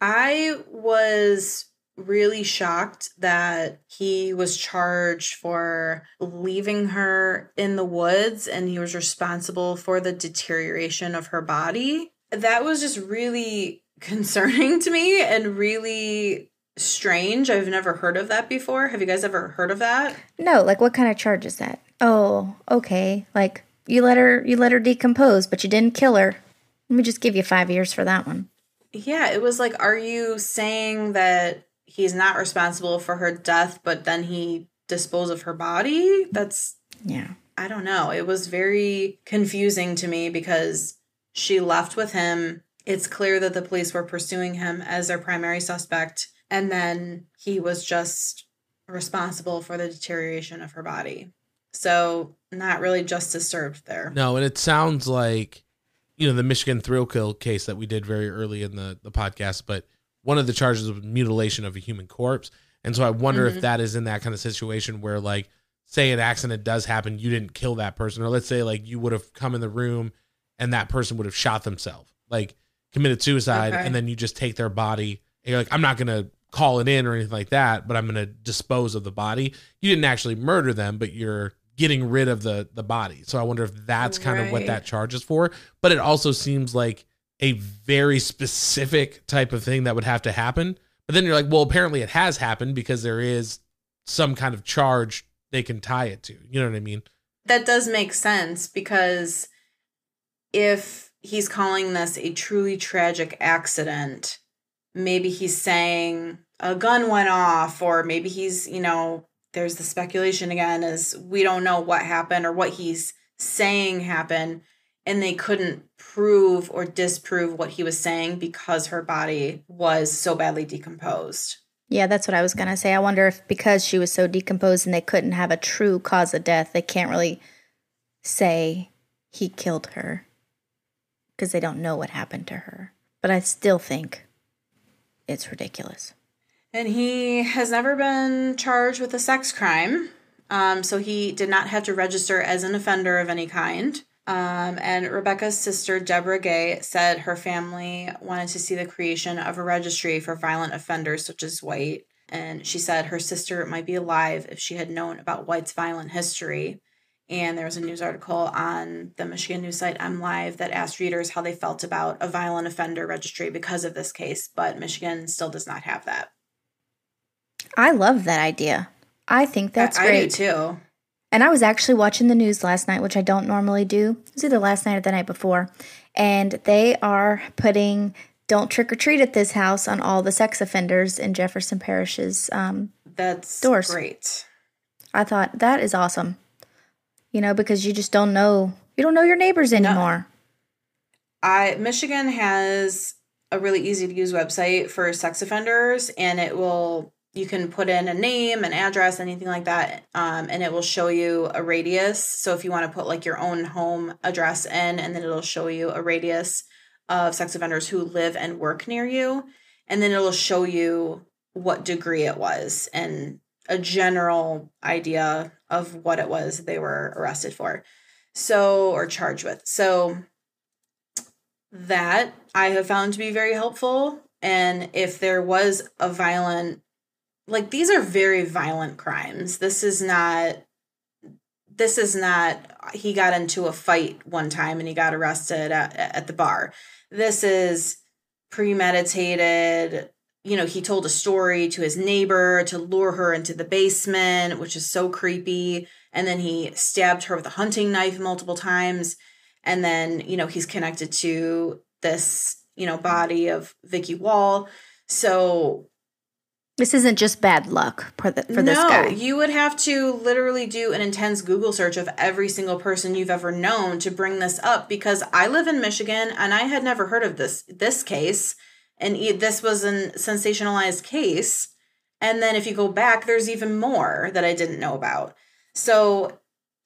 I was really shocked that he was charged for leaving her in the woods and he was responsible for the deterioration of her body. That was just really concerning to me and really strange. I've never heard of that before. Have you guys ever heard of that? No, like what kind of charge is that? Oh, okay, like you let her you let her decompose, but you didn't kill her. Let me just give you five years for that one. Yeah, it was like, are you saying that he's not responsible for her death, but then he disposed of her body? That's Yeah. I don't know. It was very confusing to me because she left with him. It's clear that the police were pursuing him as their primary suspect, and then he was just responsible for the deterioration of her body. So, not really justice served there. No, and it sounds like you know the Michigan thrill kill case that we did very early in the the podcast, but one of the charges was mutilation of a human corpse, and so I wonder Mhm. if that is in that kind of situation where like say an accident does happen, you didn't kill that person, or let's say like you would have come in the room and that person would have shot themselves, like committed suicide, Okay. and then you just take their body and you're like, I'm not gonna call it in or anything like that, but I'm gonna dispose of the body. You didn't actually murder them, but you're getting rid of the the body. So I wonder if that's kind of what that charge is for. But it also seems like a very specific type of thing that would have to happen. But then you're like, well, apparently it has happened because there is some kind of charge they can tie it to. You know what I mean? that does make sense because if he's calling this a truly tragic accident, maybe he's saying a gun went off, or maybe he's, you know, there's the speculation again is we don't know what happened or what he's saying happened, and they couldn't prove or disprove what he was saying because her body was so badly decomposed. Yeah, that's what I was going to say. I wonder if because she was so decomposed and they couldn't have a true cause of death, they can't really say he killed her because they don't know what happened to her. But I still think it's ridiculous. And he has never been charged with a sex crime. Um, so he did not have to register as an offender of any kind. Um, and Rebekah's sister, Deborah Gay, said her family wanted to see the creation of a registry for violent offenders such as White. And she said her sister might be alive if she had known about White's violent history. And there was a news article on the Michigan news site MLive that asked readers how they felt about a violent offender registry because of this case, but Michigan still does not have that. I love that idea. I think that's I, I great. do too. And I was actually watching the news last night, which I don't normally do. It was either last night or the night before. And they are putting don't trick or treat at this house on all the sex offenders in Jefferson Parish's. Um, That's Doors. great. I thought that is awesome. You know, because you just don't know, you don't know your neighbors anymore. I Michigan has a really easy to use website for sex offenders, and it will you can put in a name, an address, anything like that, um, and it will show you a radius. So if you want to put like your own home address in, and then it'll show you a radius of sex offenders who live and work near you, and then it'll show you what degree it was and a general idea of what it was they were arrested for. So, or charged with. So, that I have found to be very helpful. And if there was a violent, like these are very violent crimes. This is not, this is not, he got into a fight one time and he got arrested at, at the bar. This is premeditated. You know, he told a story to his neighbor to lure her into the basement, which is so creepy. And then he stabbed her with a hunting knife multiple times and then you know he's connected to this you know body of Vicky Wall. So This isn't just bad luck for, the, for this no, guy. you would have to literally do an intense Google search of every single person you've ever known to bring this up because I live in Michigan and I had never heard of this this case and e- this was a sensationalized case. And then if you go back, there's even more that I didn't know about. So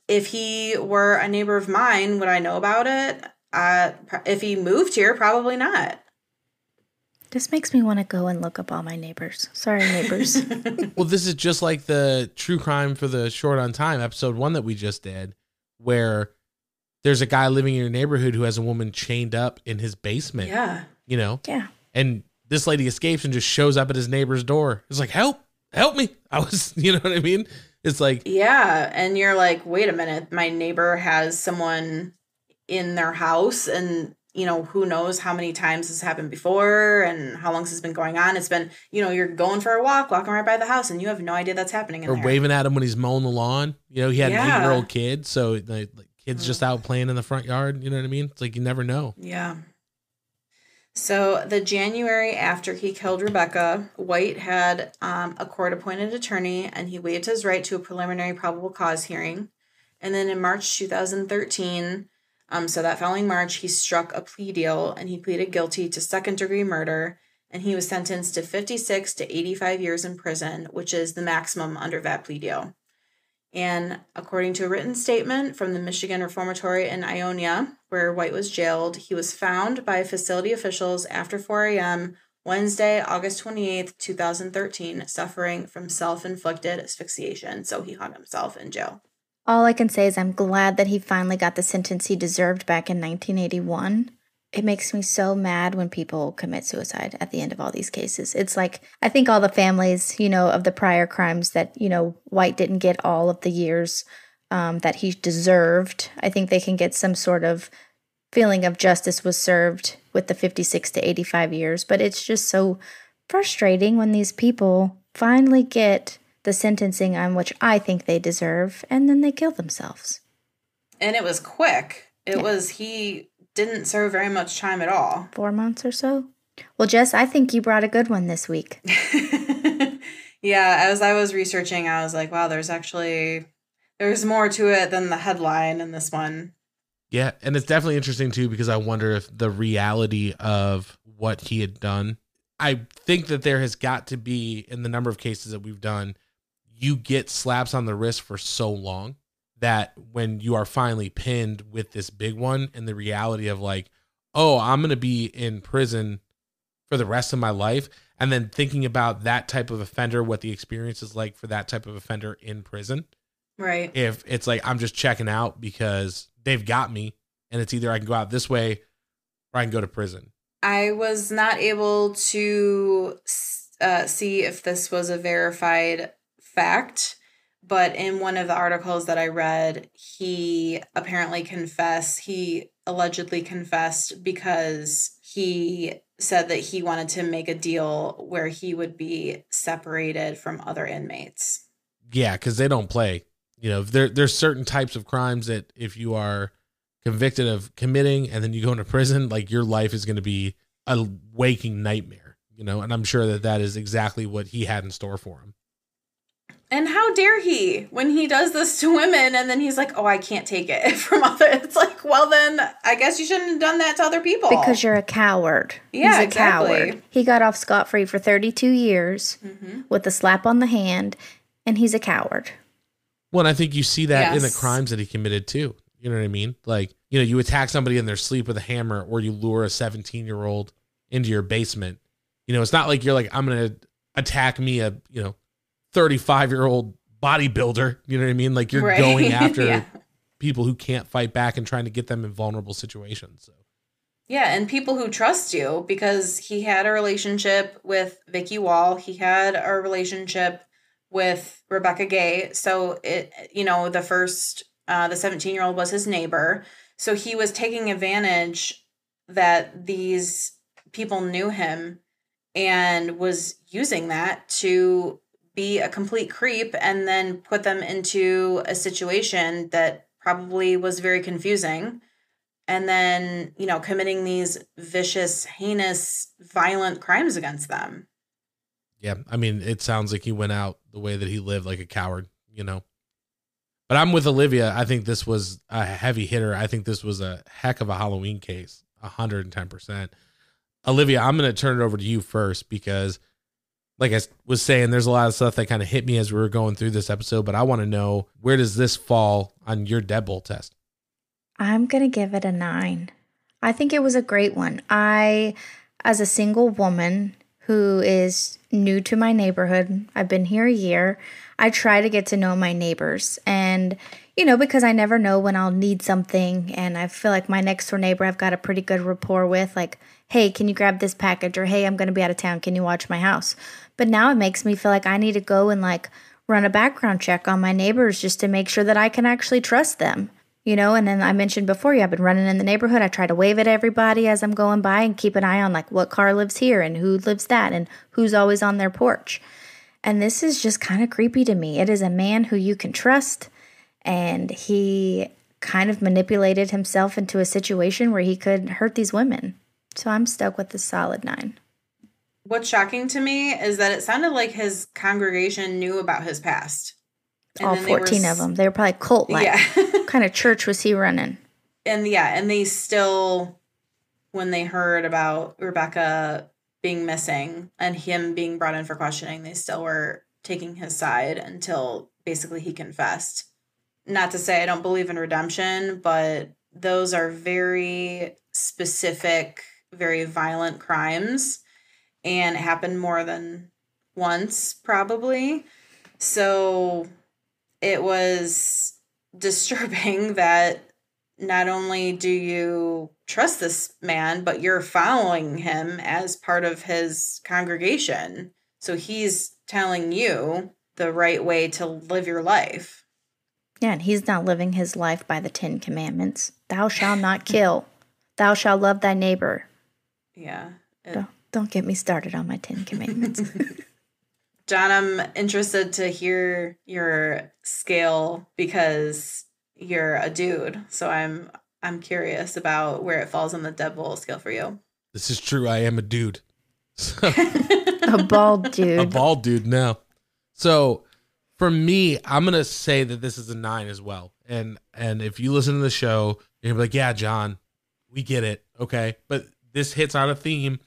if he were a neighbor of mine, would I know about it? Uh, if he moved here, probably not. This makes me want to go and look up all my neighbors. Sorry, neighbors. Well, this is just like the true crime for the short on time episode one that we just did, where there's a guy living in your neighborhood who has a woman chained up in his basement. Yeah. You know, yeah. And this lady escapes and just shows up at his neighbor's door. It's like, help, help me. I was, you know what I mean? It's like, Yeah, and you're like, wait a minute, my neighbor has someone in their house, and you know who knows how many times this happened before, and how long this has been going on. It's been, you know, you're going for a walk, walking right by the house, and you have no idea that's happening in or there. waving at him when he's mowing the lawn. You know, he had an eight year old kid, so like, Kids mm. just out playing in the front yard. You know what I mean? It's like you never know. Yeah. So, the January after he killed Rebekah, White had um, a court appointed attorney and he waived his right to a preliminary probable cause hearing. And then in March 2013, um, so that following March, he struck a plea deal and he pleaded guilty to second degree murder. And he was sentenced to 56 to 85 years in prison, which is the maximum under that plea deal. And according to a written statement from the Michigan Reformatory in Ionia, where White was jailed, he was found by facility officials after 4 a.m. Wednesday, August 28th, 2013, suffering from self inflicted asphyxiation. So he hung himself in jail. All I can say is I'm glad that he finally got the sentence he deserved back in 1981 it makes me so mad when people commit suicide at the end of all these cases. It's like I think all the families, you know, of the prior crimes that you know White didn't get all of the years um, that he deserved. I think they can get some sort of feeling of justice was served with the 56 to 85 years. But it's just so frustrating when these people finally get the sentencing on which I think they deserve, and then they kill themselves. And it was quick. It yeah. was he didn't serve very much time at all. Four months or so. Well, Jess, I think you brought a good one this week. yeah, as I was researching, I was like, wow, there's actually there's more to it than the headline in this one. Yeah, and it's definitely interesting too because I wonder if the reality of what he had done. I think that there has got to be in the number of cases that we've done, you get slaps on the wrist for so long that when you are finally pinned with this big one and the reality of like, oh, I'm going to be in prison for the rest of my life. And then thinking about that type of offender, what the experience is like for that type of offender in prison. Right. If it's like, I'm just checking out because they've got me and it's either I can go out this way or I can go to prison. I was not able to uh, see if this was a verified fact but in one of the articles that I read, he apparently confessed, he allegedly confessed because he said that he wanted to make a deal where he would be separated from other inmates. Yeah, because they don't play. You know, there there's certain types of crimes that if you are convicted of committing and then you go into prison, like your life is going to be a waking nightmare. You know, and I'm sure that that is exactly what he had in store for him. And how dare he when he does this to women and then he's like, "Oh, I can't take it from other." It's like, well, then I guess you shouldn't have done that to other people because you're a coward. Yeah, he's a exactly. coward. He got off scot free for 32 years mm-hmm. with a slap on the hand, and he's a coward. Well, I think you see that yes. in the crimes that he committed too. You know what I mean? Like, you know, you attack somebody in their sleep with a hammer, or you lure a 17 year old into your basement. You know, it's not like you're like, I'm gonna attack me a you know 35 year old bodybuilder. You know what I mean? Like you're right. going after yeah. people who can't fight back and trying to get them in vulnerable situations. So. Yeah, and people who trust you because he had a relationship with Vicky Wall. He had a relationship with Rebekah Gay. So it, you know, the first, uh, the 17 year old was his neighbor. So he was taking advantage that these people knew him and was using that to be a complete creep and then put them into a situation that probably was very confusing. And then you know committing these vicious heinous violent crimes against them. Yeah i mean it sounds like he went out the way that he lived like a coward you know? But i'm with olivia. I think this was a heavy hitter. I think this was a heck of a halloween case 110% olivia i'm going to turn it over to you first because like I was saying, there's a lot of stuff that kind of hit me as we were going through this episode, but I want to know where does this fall on your deadbolt test? I'm going to give it a nine. I think it was a great one. I, as a single woman who is new to my neighborhood, I've been here a year, I try to get to know my neighbors. And, you know, because I never know when I'll need something. And I feel like my next door neighbor I've got a pretty good rapport with. Like, hey, can you grab this package? Or hey, I'm going to be out of town. Can you watch my house? But now it makes me feel like I need to go and like run a background check on my neighbors just to make sure that I can actually trust them. You know, and then I mentioned before, yeah, I've been running in the neighborhood. I try to wave at everybody as I'm going by and keep an eye on like what car lives here and who lives that and who's always on their porch. And this is just kind of creepy to me. It is a man who you can trust, and he kind of manipulated himself into a situation where he could hurt these women. So I'm stuck with the solid nine. What's shocking to me is that it sounded like his congregation knew about his past. And All then they were 14 of them. They were probably cult like. Yeah. what kind of church was he running? and yeah, and they still, when they heard about Rebekah being missing and him being brought in for questioning, they still were taking his side until basically he confessed. Not to say I don't believe in redemption, but those are very specific, very violent crimes and it happened more than once, probably. So it was disturbing that not only do you trust this man, but you're following him as part of his congregation. So he's telling you the right way to live your life. Yeah, and he's not living his life by the Ten Commandments. Thou shalt not kill. Thou shalt love thy neighbor. Yeah. It- Don't, don't get me started on my Ten Commandments. John, I'm interested to hear your scale because you're a dude. So I'm I'm curious about where it falls on the devil scale for you. This is true. I am a dude. So, a bald dude. a bald dude now. So for me, I'm gonna say that this is a nine as well. And and if you listen to the show, you're gonna be like, yeah, John, we get it, okay. But this hits on a theme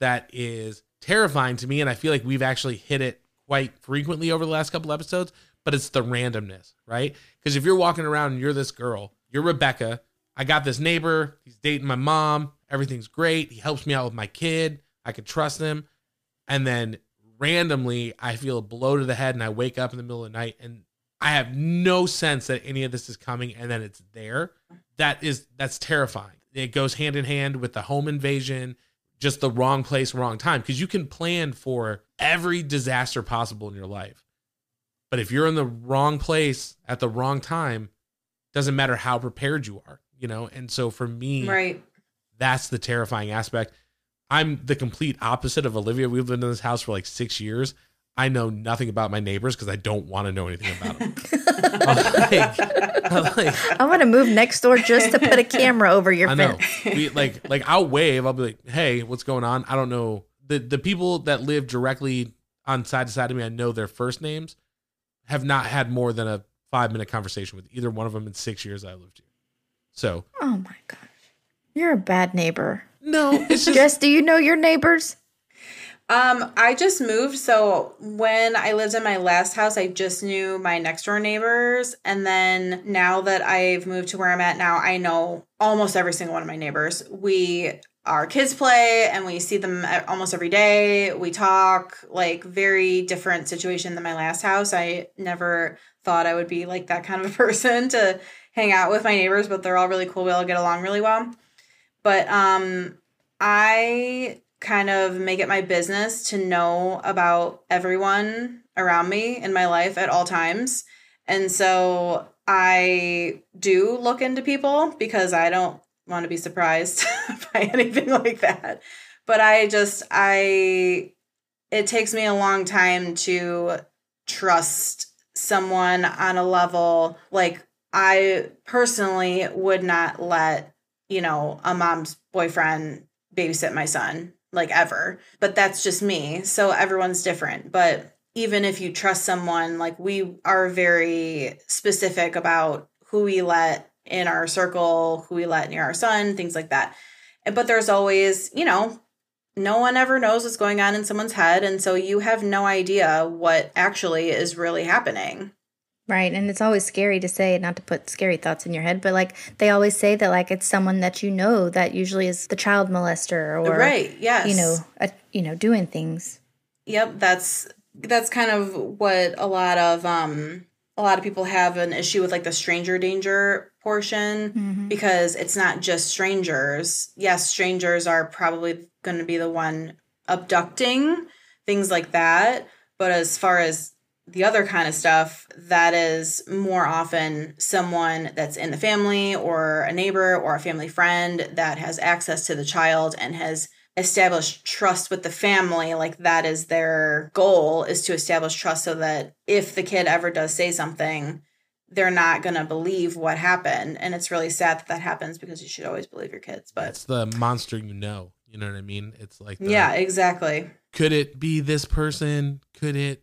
that is terrifying to me, and I feel like we've actually hit it quite frequently over the last couple episodes. But it's the randomness, right? Because if you're walking around and you're this girl, you're Rebekah. I got this neighbor. He's dating my mom. Everything's great. He helps me out with my kid. I can trust him. And then randomly, I feel a blow to the head and I wake up in the middle of the night and I have no sense that any of this is coming and then it's there. That is, that's terrifying. It goes hand in hand with the home invasion, just the wrong place, wrong time. Because you can plan for every disaster possible in your life. But if you're in the wrong place at the wrong time, doesn't matter how prepared you are, you know? And so for me, Right. that's the terrifying aspect. I'm the complete opposite of Olivia. We've lived in this house for like six years. I know nothing about my neighbors because I don't want to know anything about them. like, like, I want to move next door just to put a camera over your I know. fence. We like like I'll wave. I'll be like, "Hey, what's going on?" I don't know the the people that live directly on side to side of me. I know their first names. Have not had more than a five minute conversation with either one of them in six years I lived here. So Oh my gosh. You're a bad neighbor. No, it's just Jess, do you know your neighbors? Um, I just moved, so when I lived in my last house, I just knew my next door neighbors, and then now that I've moved to where I'm at now, I know almost every single one of my neighbors. We our kids play and we see them almost every day. We talk like very different situation than my last house. I never thought I would be like that kind of a person to hang out with my neighbors, but they're all really cool. We all get along really well. But um I kind of make it my business to know about everyone around me in my life at all times. And so I do look into people because I don't want to be surprised by anything like that. But I just, I, it takes me a long time to trust someone on a level like I personally would not let, you know, a mom's boyfriend babysit my son like ever. But that's just me. So everyone's different. But even if you trust someone, like we are very specific about who we let in our circle, who we let near our son, things like that. But there's always, you know, no one ever knows what's going on in someone's head. And so you have no idea what actually is really happening. Right. And it's always scary to say, not to put scary thoughts in your head, but like they always say that like it's someone that you know that usually is the child molester or right. Yes. you know, a, you know, doing things. Yep, that's that's kind of what a lot of um a lot of people have an issue with like the stranger danger portion because it's not just strangers. Yes, strangers are probably going to be the one abducting things like that, but as far as the other kind of stuff, that is more often someone that's in the family or a neighbor or a family friend that has access to the child and has established trust with the family. Like that is their goal is to establish trust so that if the kid ever does say something, they're not going to believe what happened. And it's really sad that that happens because you should always believe your kids. But It's the monster you know. You know what I mean? It's like the, yeah, exactly. could it be this person? Could it,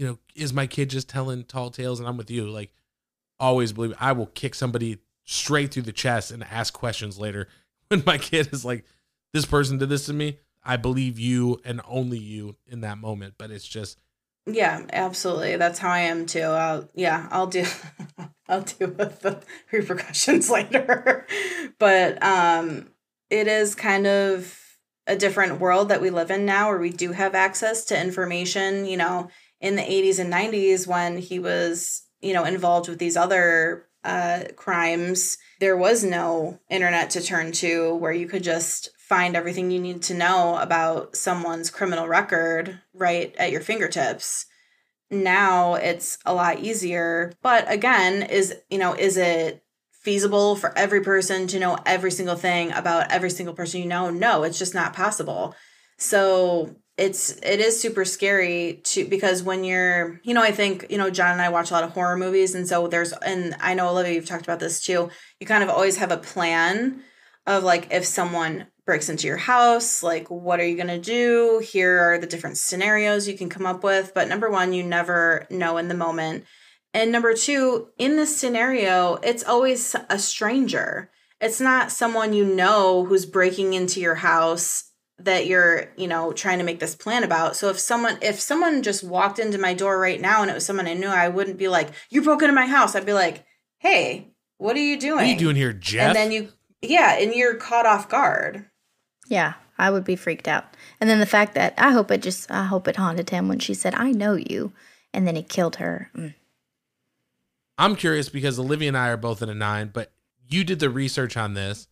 you know, is my kid just telling tall tales? And I'm with you. Like, always believe I will kick somebody straight through the chest and ask questions later when my kid is like, this person did this to me. I believe you and only you in that moment. But it's just, Yeah, absolutely. That's how I am too. I'll yeah, I'll do I'll deal with the repercussions later. but um it is kind of a different world that we live in now where we do have access to information, you know, in the 80s and 90s when he was, you know, involved with these other uh crimes, there was no internet to turn to where you could just find everything you need to know about someone's criminal record right at your fingertips. Now it's a lot easier but again is you know is it feasible for every person to know every single thing about every single person you know? No it's just not possible. So it's it is super scary to because when you're you know i think you know john and i watch a lot of horror movies and so there's and i know olivia you've talked about this too you kind of always have a plan of like if someone breaks into your house like what are you going to do? Here are the different scenarios you can come up with. But number one you never know in the moment. And number two in this scenario it's always a stranger. It's not someone you know who's breaking into your house that you're you know trying to make this plan about so if someone if someone just walked into my door right now and it was someone i knew i wouldn't be like you broke into my house i'd be like hey what are you doing what are you doing here, Jeff? and then you yeah and you're caught off guard Yeah, I would be freaked out. And then the fact that I hope it just, I hope it haunted him when she said, I know you. And then he killed her. Mm. I'm curious because Olivia and I are both in a nine, but you did the research on this.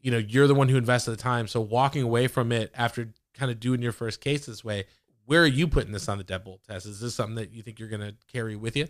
You know, you're the one who invested the time. So walking away from it after kind of doing your first case this way, where are you putting this on the deadbolt test? Is this something that you think you're going to carry with you?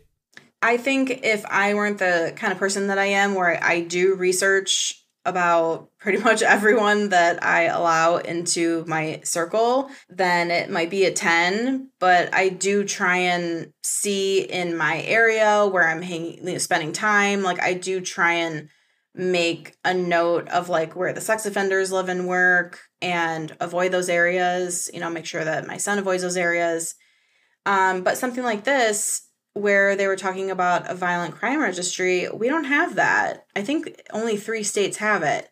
I think if I weren't the kind of person that I am, where I do research about pretty much everyone that I allow into my circle, then it might be a 10. But I do try and see in my area where I'm hanging, you know, spending time, like I do try and make a note of like where the sex offenders live and work and avoid those areas, you know, make sure that my son avoids those areas. Um, but something like this, where they were talking about a violent crime registry, we don't have that. I think only three states have it.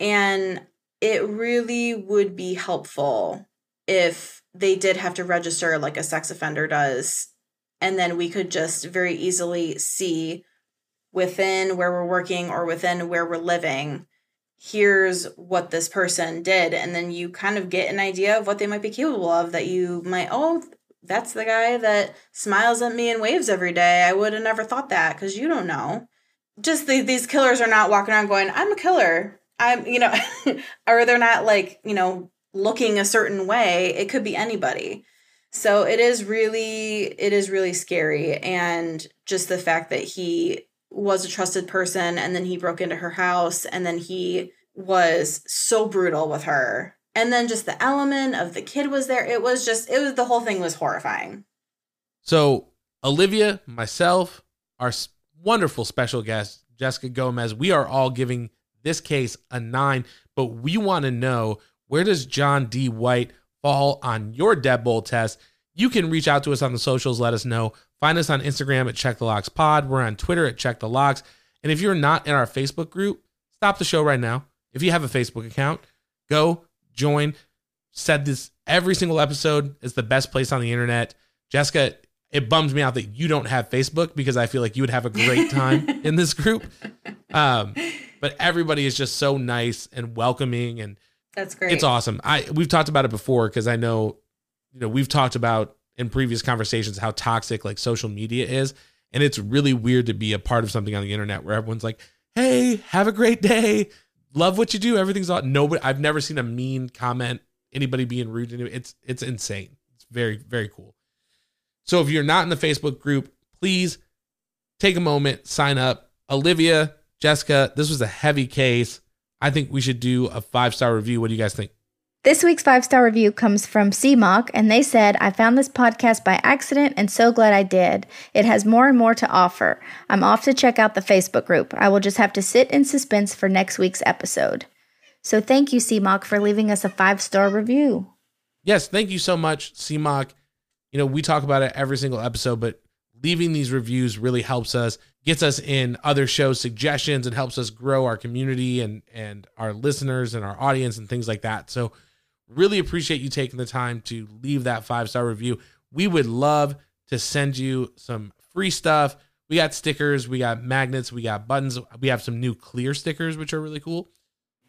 And it really would be helpful if they did have to register like a sex offender does. And then we could just very easily see within where we're working or within where we're living here's what this person did and then you kind of get an idea of what they might be capable of that you might oh that's the guy that smiles at me and waves every day. I would have never thought that because you don't know. Just the, these killers are not walking around going, I'm a killer. I'm, you know, or they're not like, you know, looking a certain way. It could be anybody. So it is really, it is really scary. And just the fact that he was a trusted person and then he broke into her house and then he was so brutal with her and then just the element of the kid was there it was just it was the whole thing was horrifying So, Olivia, myself, our wonderful special guest, Jessica Gomez, we are all giving this case a nine, but we want to know where does John D. White fall on your deadbolt test? You can reach out to us on the socials, let us know. Find us on Instagram at Check the Locks Pod. We're on Twitter at Check the Locks. And if you're not in our Facebook group, stop the show right now. If you have a Facebook account, go join. Said this every single episode is the best place on the internet. Jessica, it bums me out that you don't have Facebook because I feel like you would have a great time in this group. Um, but everybody is just so nice and welcoming and that's great it's awesome. I we've talked about it before because I know, you know, we've talked about in previous conversations how toxic like social media is, and it's really weird to be a part of something on the internet where everyone's like, "Hey, have a great day, love what you do, everything's all." Nobody, I've never seen a mean comment, anybody being rude to you. It's it's insane. It's very very cool. So if you're not in the Facebook group, please take a moment, sign up. Olivia, Jessica, this was a heavy case. I think we should do a five star review. What do you guys think? This week's five star review comes from CMOC, and they said, I found this podcast by accident and so glad I did. It has more and more to offer. I'm off to check out the Facebook group. I will just have to sit in suspense for next week's episode. So thank you, CMOC, for leaving us a five star review. Yes, thank you so much, CMOC. You know, we talk about it every single episode, but leaving these reviews really helps us, gets us in other show suggestions, and helps us grow our community and and our listeners and our audience and things like that. So Really appreciate you taking the time to leave that five star review. We would love to send you some free stuff. We got stickers, we got magnets, we got buttons. We have some new clear stickers, which are really cool.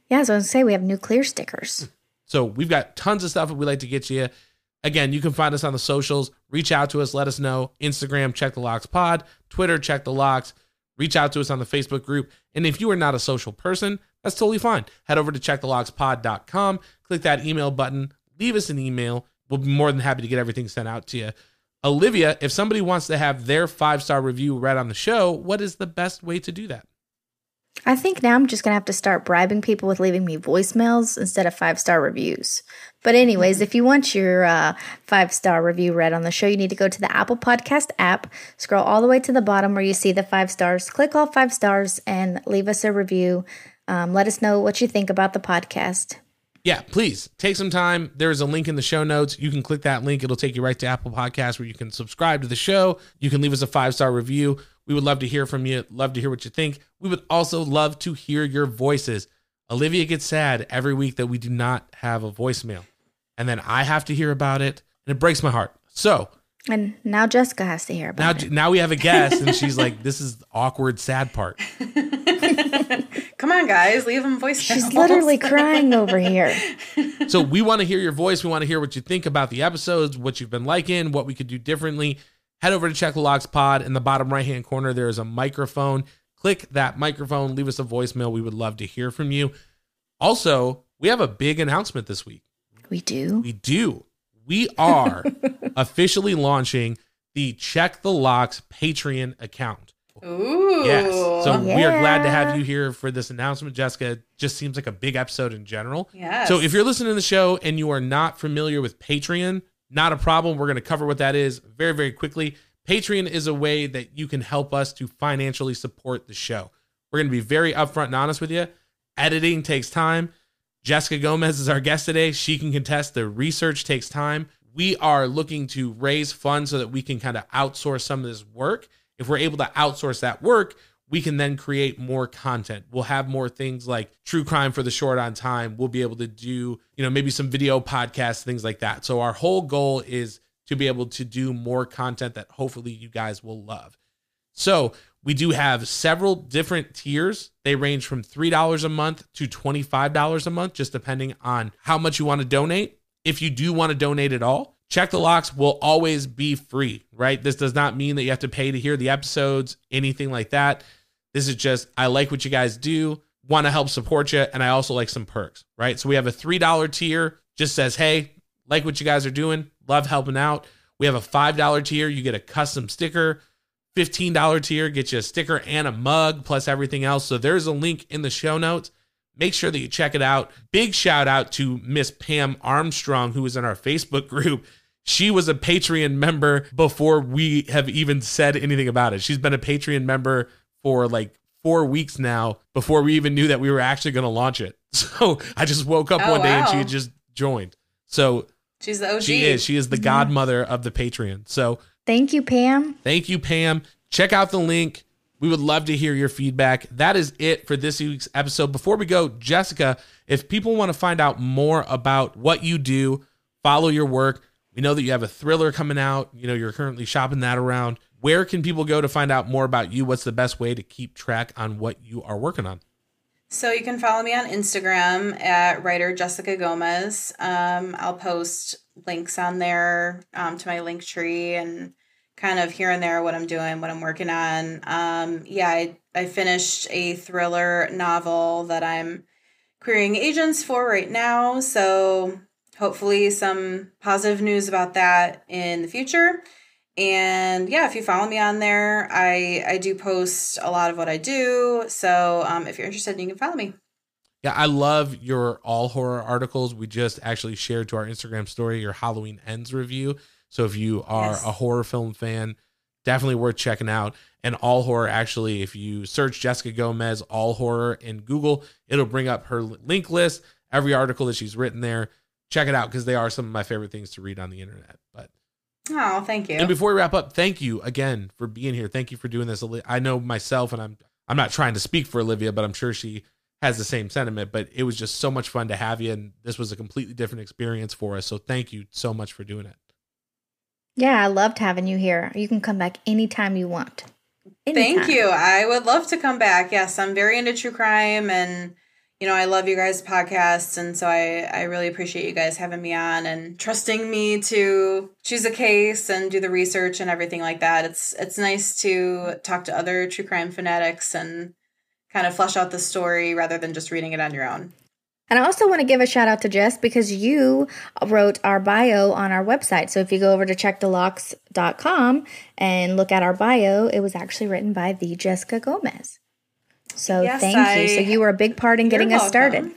Yeah, as I was to say we have new clear stickers. So we've got tons of stuff that we like to get you. Again, you can find us on the socials. Reach out to us, let us know. Instagram, check the locks pod. Twitter, check the locks. Reach out to us on the Facebook group. And if you are not a social person, that's totally fine. Head over to checkthelockspod.com, click that email button, leave us an email. We'll be more than happy to get everything sent out to you. Olivia, if somebody wants to have their five star review read on the show, what is the best way to do that? I think now I'm just going to have to start bribing people with leaving me voicemails instead of five star reviews. But, anyways, if you want your uh, five star review read on the show, you need to go to the Apple Podcast app, scroll all the way to the bottom where you see the five stars, click all five stars, and leave us a review. Um, let us know what you think about the podcast. Yeah, please take some time. There's a link in the show notes. You can click that link. It'll take you right to Apple Podcasts where you can subscribe to the show. You can leave us a five star review. We would love to hear from you. Love to hear what you think. We would also love to hear your voices. Olivia gets sad every week that we do not have a voicemail. And then I have to hear about it, and it breaks my heart. So, and now Jessica has to hear about now, it. Now we have a guest, and she's like, "This is the awkward, sad part." Come on, guys, leave them voice. She's literally crying over here. so we want to hear your voice. We want to hear what you think about the episodes, what you've been liking, what we could do differently. Head over to Check the Locks Pod. In the bottom right hand corner, there is a microphone. Click that microphone. Leave us a voicemail. We would love to hear from you. Also, we have a big announcement this week. We do. We do. We are officially launching the Check the Locks Patreon account. Ooh. Yes. So yeah. we are glad to have you here for this announcement, Jessica. It just seems like a big episode in general. Yeah. So if you're listening to the show and you are not familiar with Patreon, not a problem. We're going to cover what that is very, very quickly. Patreon is a way that you can help us to financially support the show. We're going to be very upfront and honest with you. Editing takes time. Jessica Gomez is our guest today. She can contest the research takes time. We are looking to raise funds so that we can kind of outsource some of this work. If we're able to outsource that work, we can then create more content. We'll have more things like true crime for the short on time. We'll be able to do, you know, maybe some video podcasts, things like that. So our whole goal is to be able to do more content that hopefully you guys will love. So we do have several different tiers. They range from $3 a month to $25 a month, just depending on how much you want to donate. If you do want to donate at all, Check the Locks will always be free, right? This does not mean that you have to pay to hear the episodes, anything like that. This is just, I like what you guys do, want to help support you, and I also like some perks, right? So we have a $3 tier, just says, hey, like what you guys are doing, love helping out. We have a $5 tier, you get a custom sticker. $15 tier gets you a sticker and a mug plus everything else. So there's a link in the show notes. Make sure that you check it out. Big shout out to Miss Pam Armstrong, who is in our Facebook group. She was a Patreon member before we have even said anything about it. She's been a Patreon member for like four weeks now before we even knew that we were actually going to launch it. So I just woke up oh, one day wow. and she had just joined. So she's the OG. She is. She is the mm-hmm. godmother of the Patreon. So thank you, Pam. Thank you, Pam. Check out the link. We would love to hear your feedback. That is it for this week's episode. Before we go, Jessica, if people want to find out more about what you do, follow your work, we know that you have a thriller coming out. You know, you're currently shopping that around. Where can people go to find out more about you? What's the best way to keep track on what you are working on? So you can follow me on Instagram at writer Jessica Gomez. Um, I'll post links on there um, to my link tree and kind of here and there what I'm doing, what I'm working on. Um, yeah, I, I finished a thriller novel that I'm querying agents for right now. So hopefully some positive news about that in the future. And yeah, if you follow me on there, I I do post a lot of what I do. So um, if you're interested, you can follow me. Yeah, I love your all horror articles. We just actually shared to our Instagram story your Halloween Ends review. So if you are Yes. a horror film fan, definitely worth checking out. And all horror, actually, if you search Jessica Gomez all horror in Google, it'll bring up her link list, every article that she's written there. Check it out because they are some of my favorite things to read on the internet. But Oh, thank you. and before we wrap up, thank you again for being here. Thank you for doing this. I know myself, and I'm I'm not trying to speak for Olivia, but I'm sure she has the same sentiment. But it was just so much fun to have you, and this was a completely different experience for us. So thank you so much for doing it. Yeah, I loved having you here. You can come back anytime you want. Thank you. I would love to come back. Yes, I'm very into true crime and you know, I love you guys' podcasts and so I I really appreciate you guys having me on and trusting me to choose a case and do the research and everything like that. It's it's nice to talk to other true crime fanatics and kind of flesh out the story rather than just reading it on your own. And I also want to give a shout out to Jess because you wrote our bio on our website. So if you go over to checkthelocks.com and look at our bio, it was actually written by the Jessica Gomez. So Yes, thank you. So you were a big part in getting us welcome. started.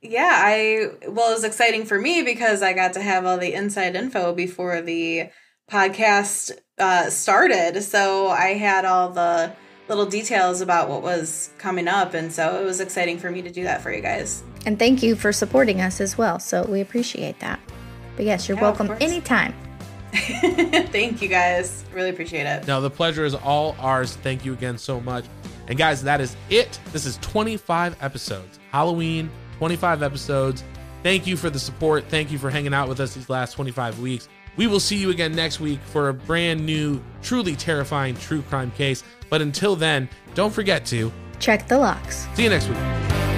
Yeah, I well, it was exciting for me because I got to have all the inside info before the podcast uh, started. So I had all the little details about what was coming up, and so it was exciting for me to do that for you guys. And thank you for supporting us as well. So we appreciate that. But yes, you're Yeah, welcome anytime. Thank you guys, really appreciate it. No, the pleasure is all ours. Thank you again so much. And guys, that is it. This is 25 episodes. Halloween, 25 episodes. Thank you for the support. Thank you for hanging out with us these last 25 weeks. We will see you again next week for a brand new, truly terrifying true crime case. But until then, don't forget to Check the locks. see you next week.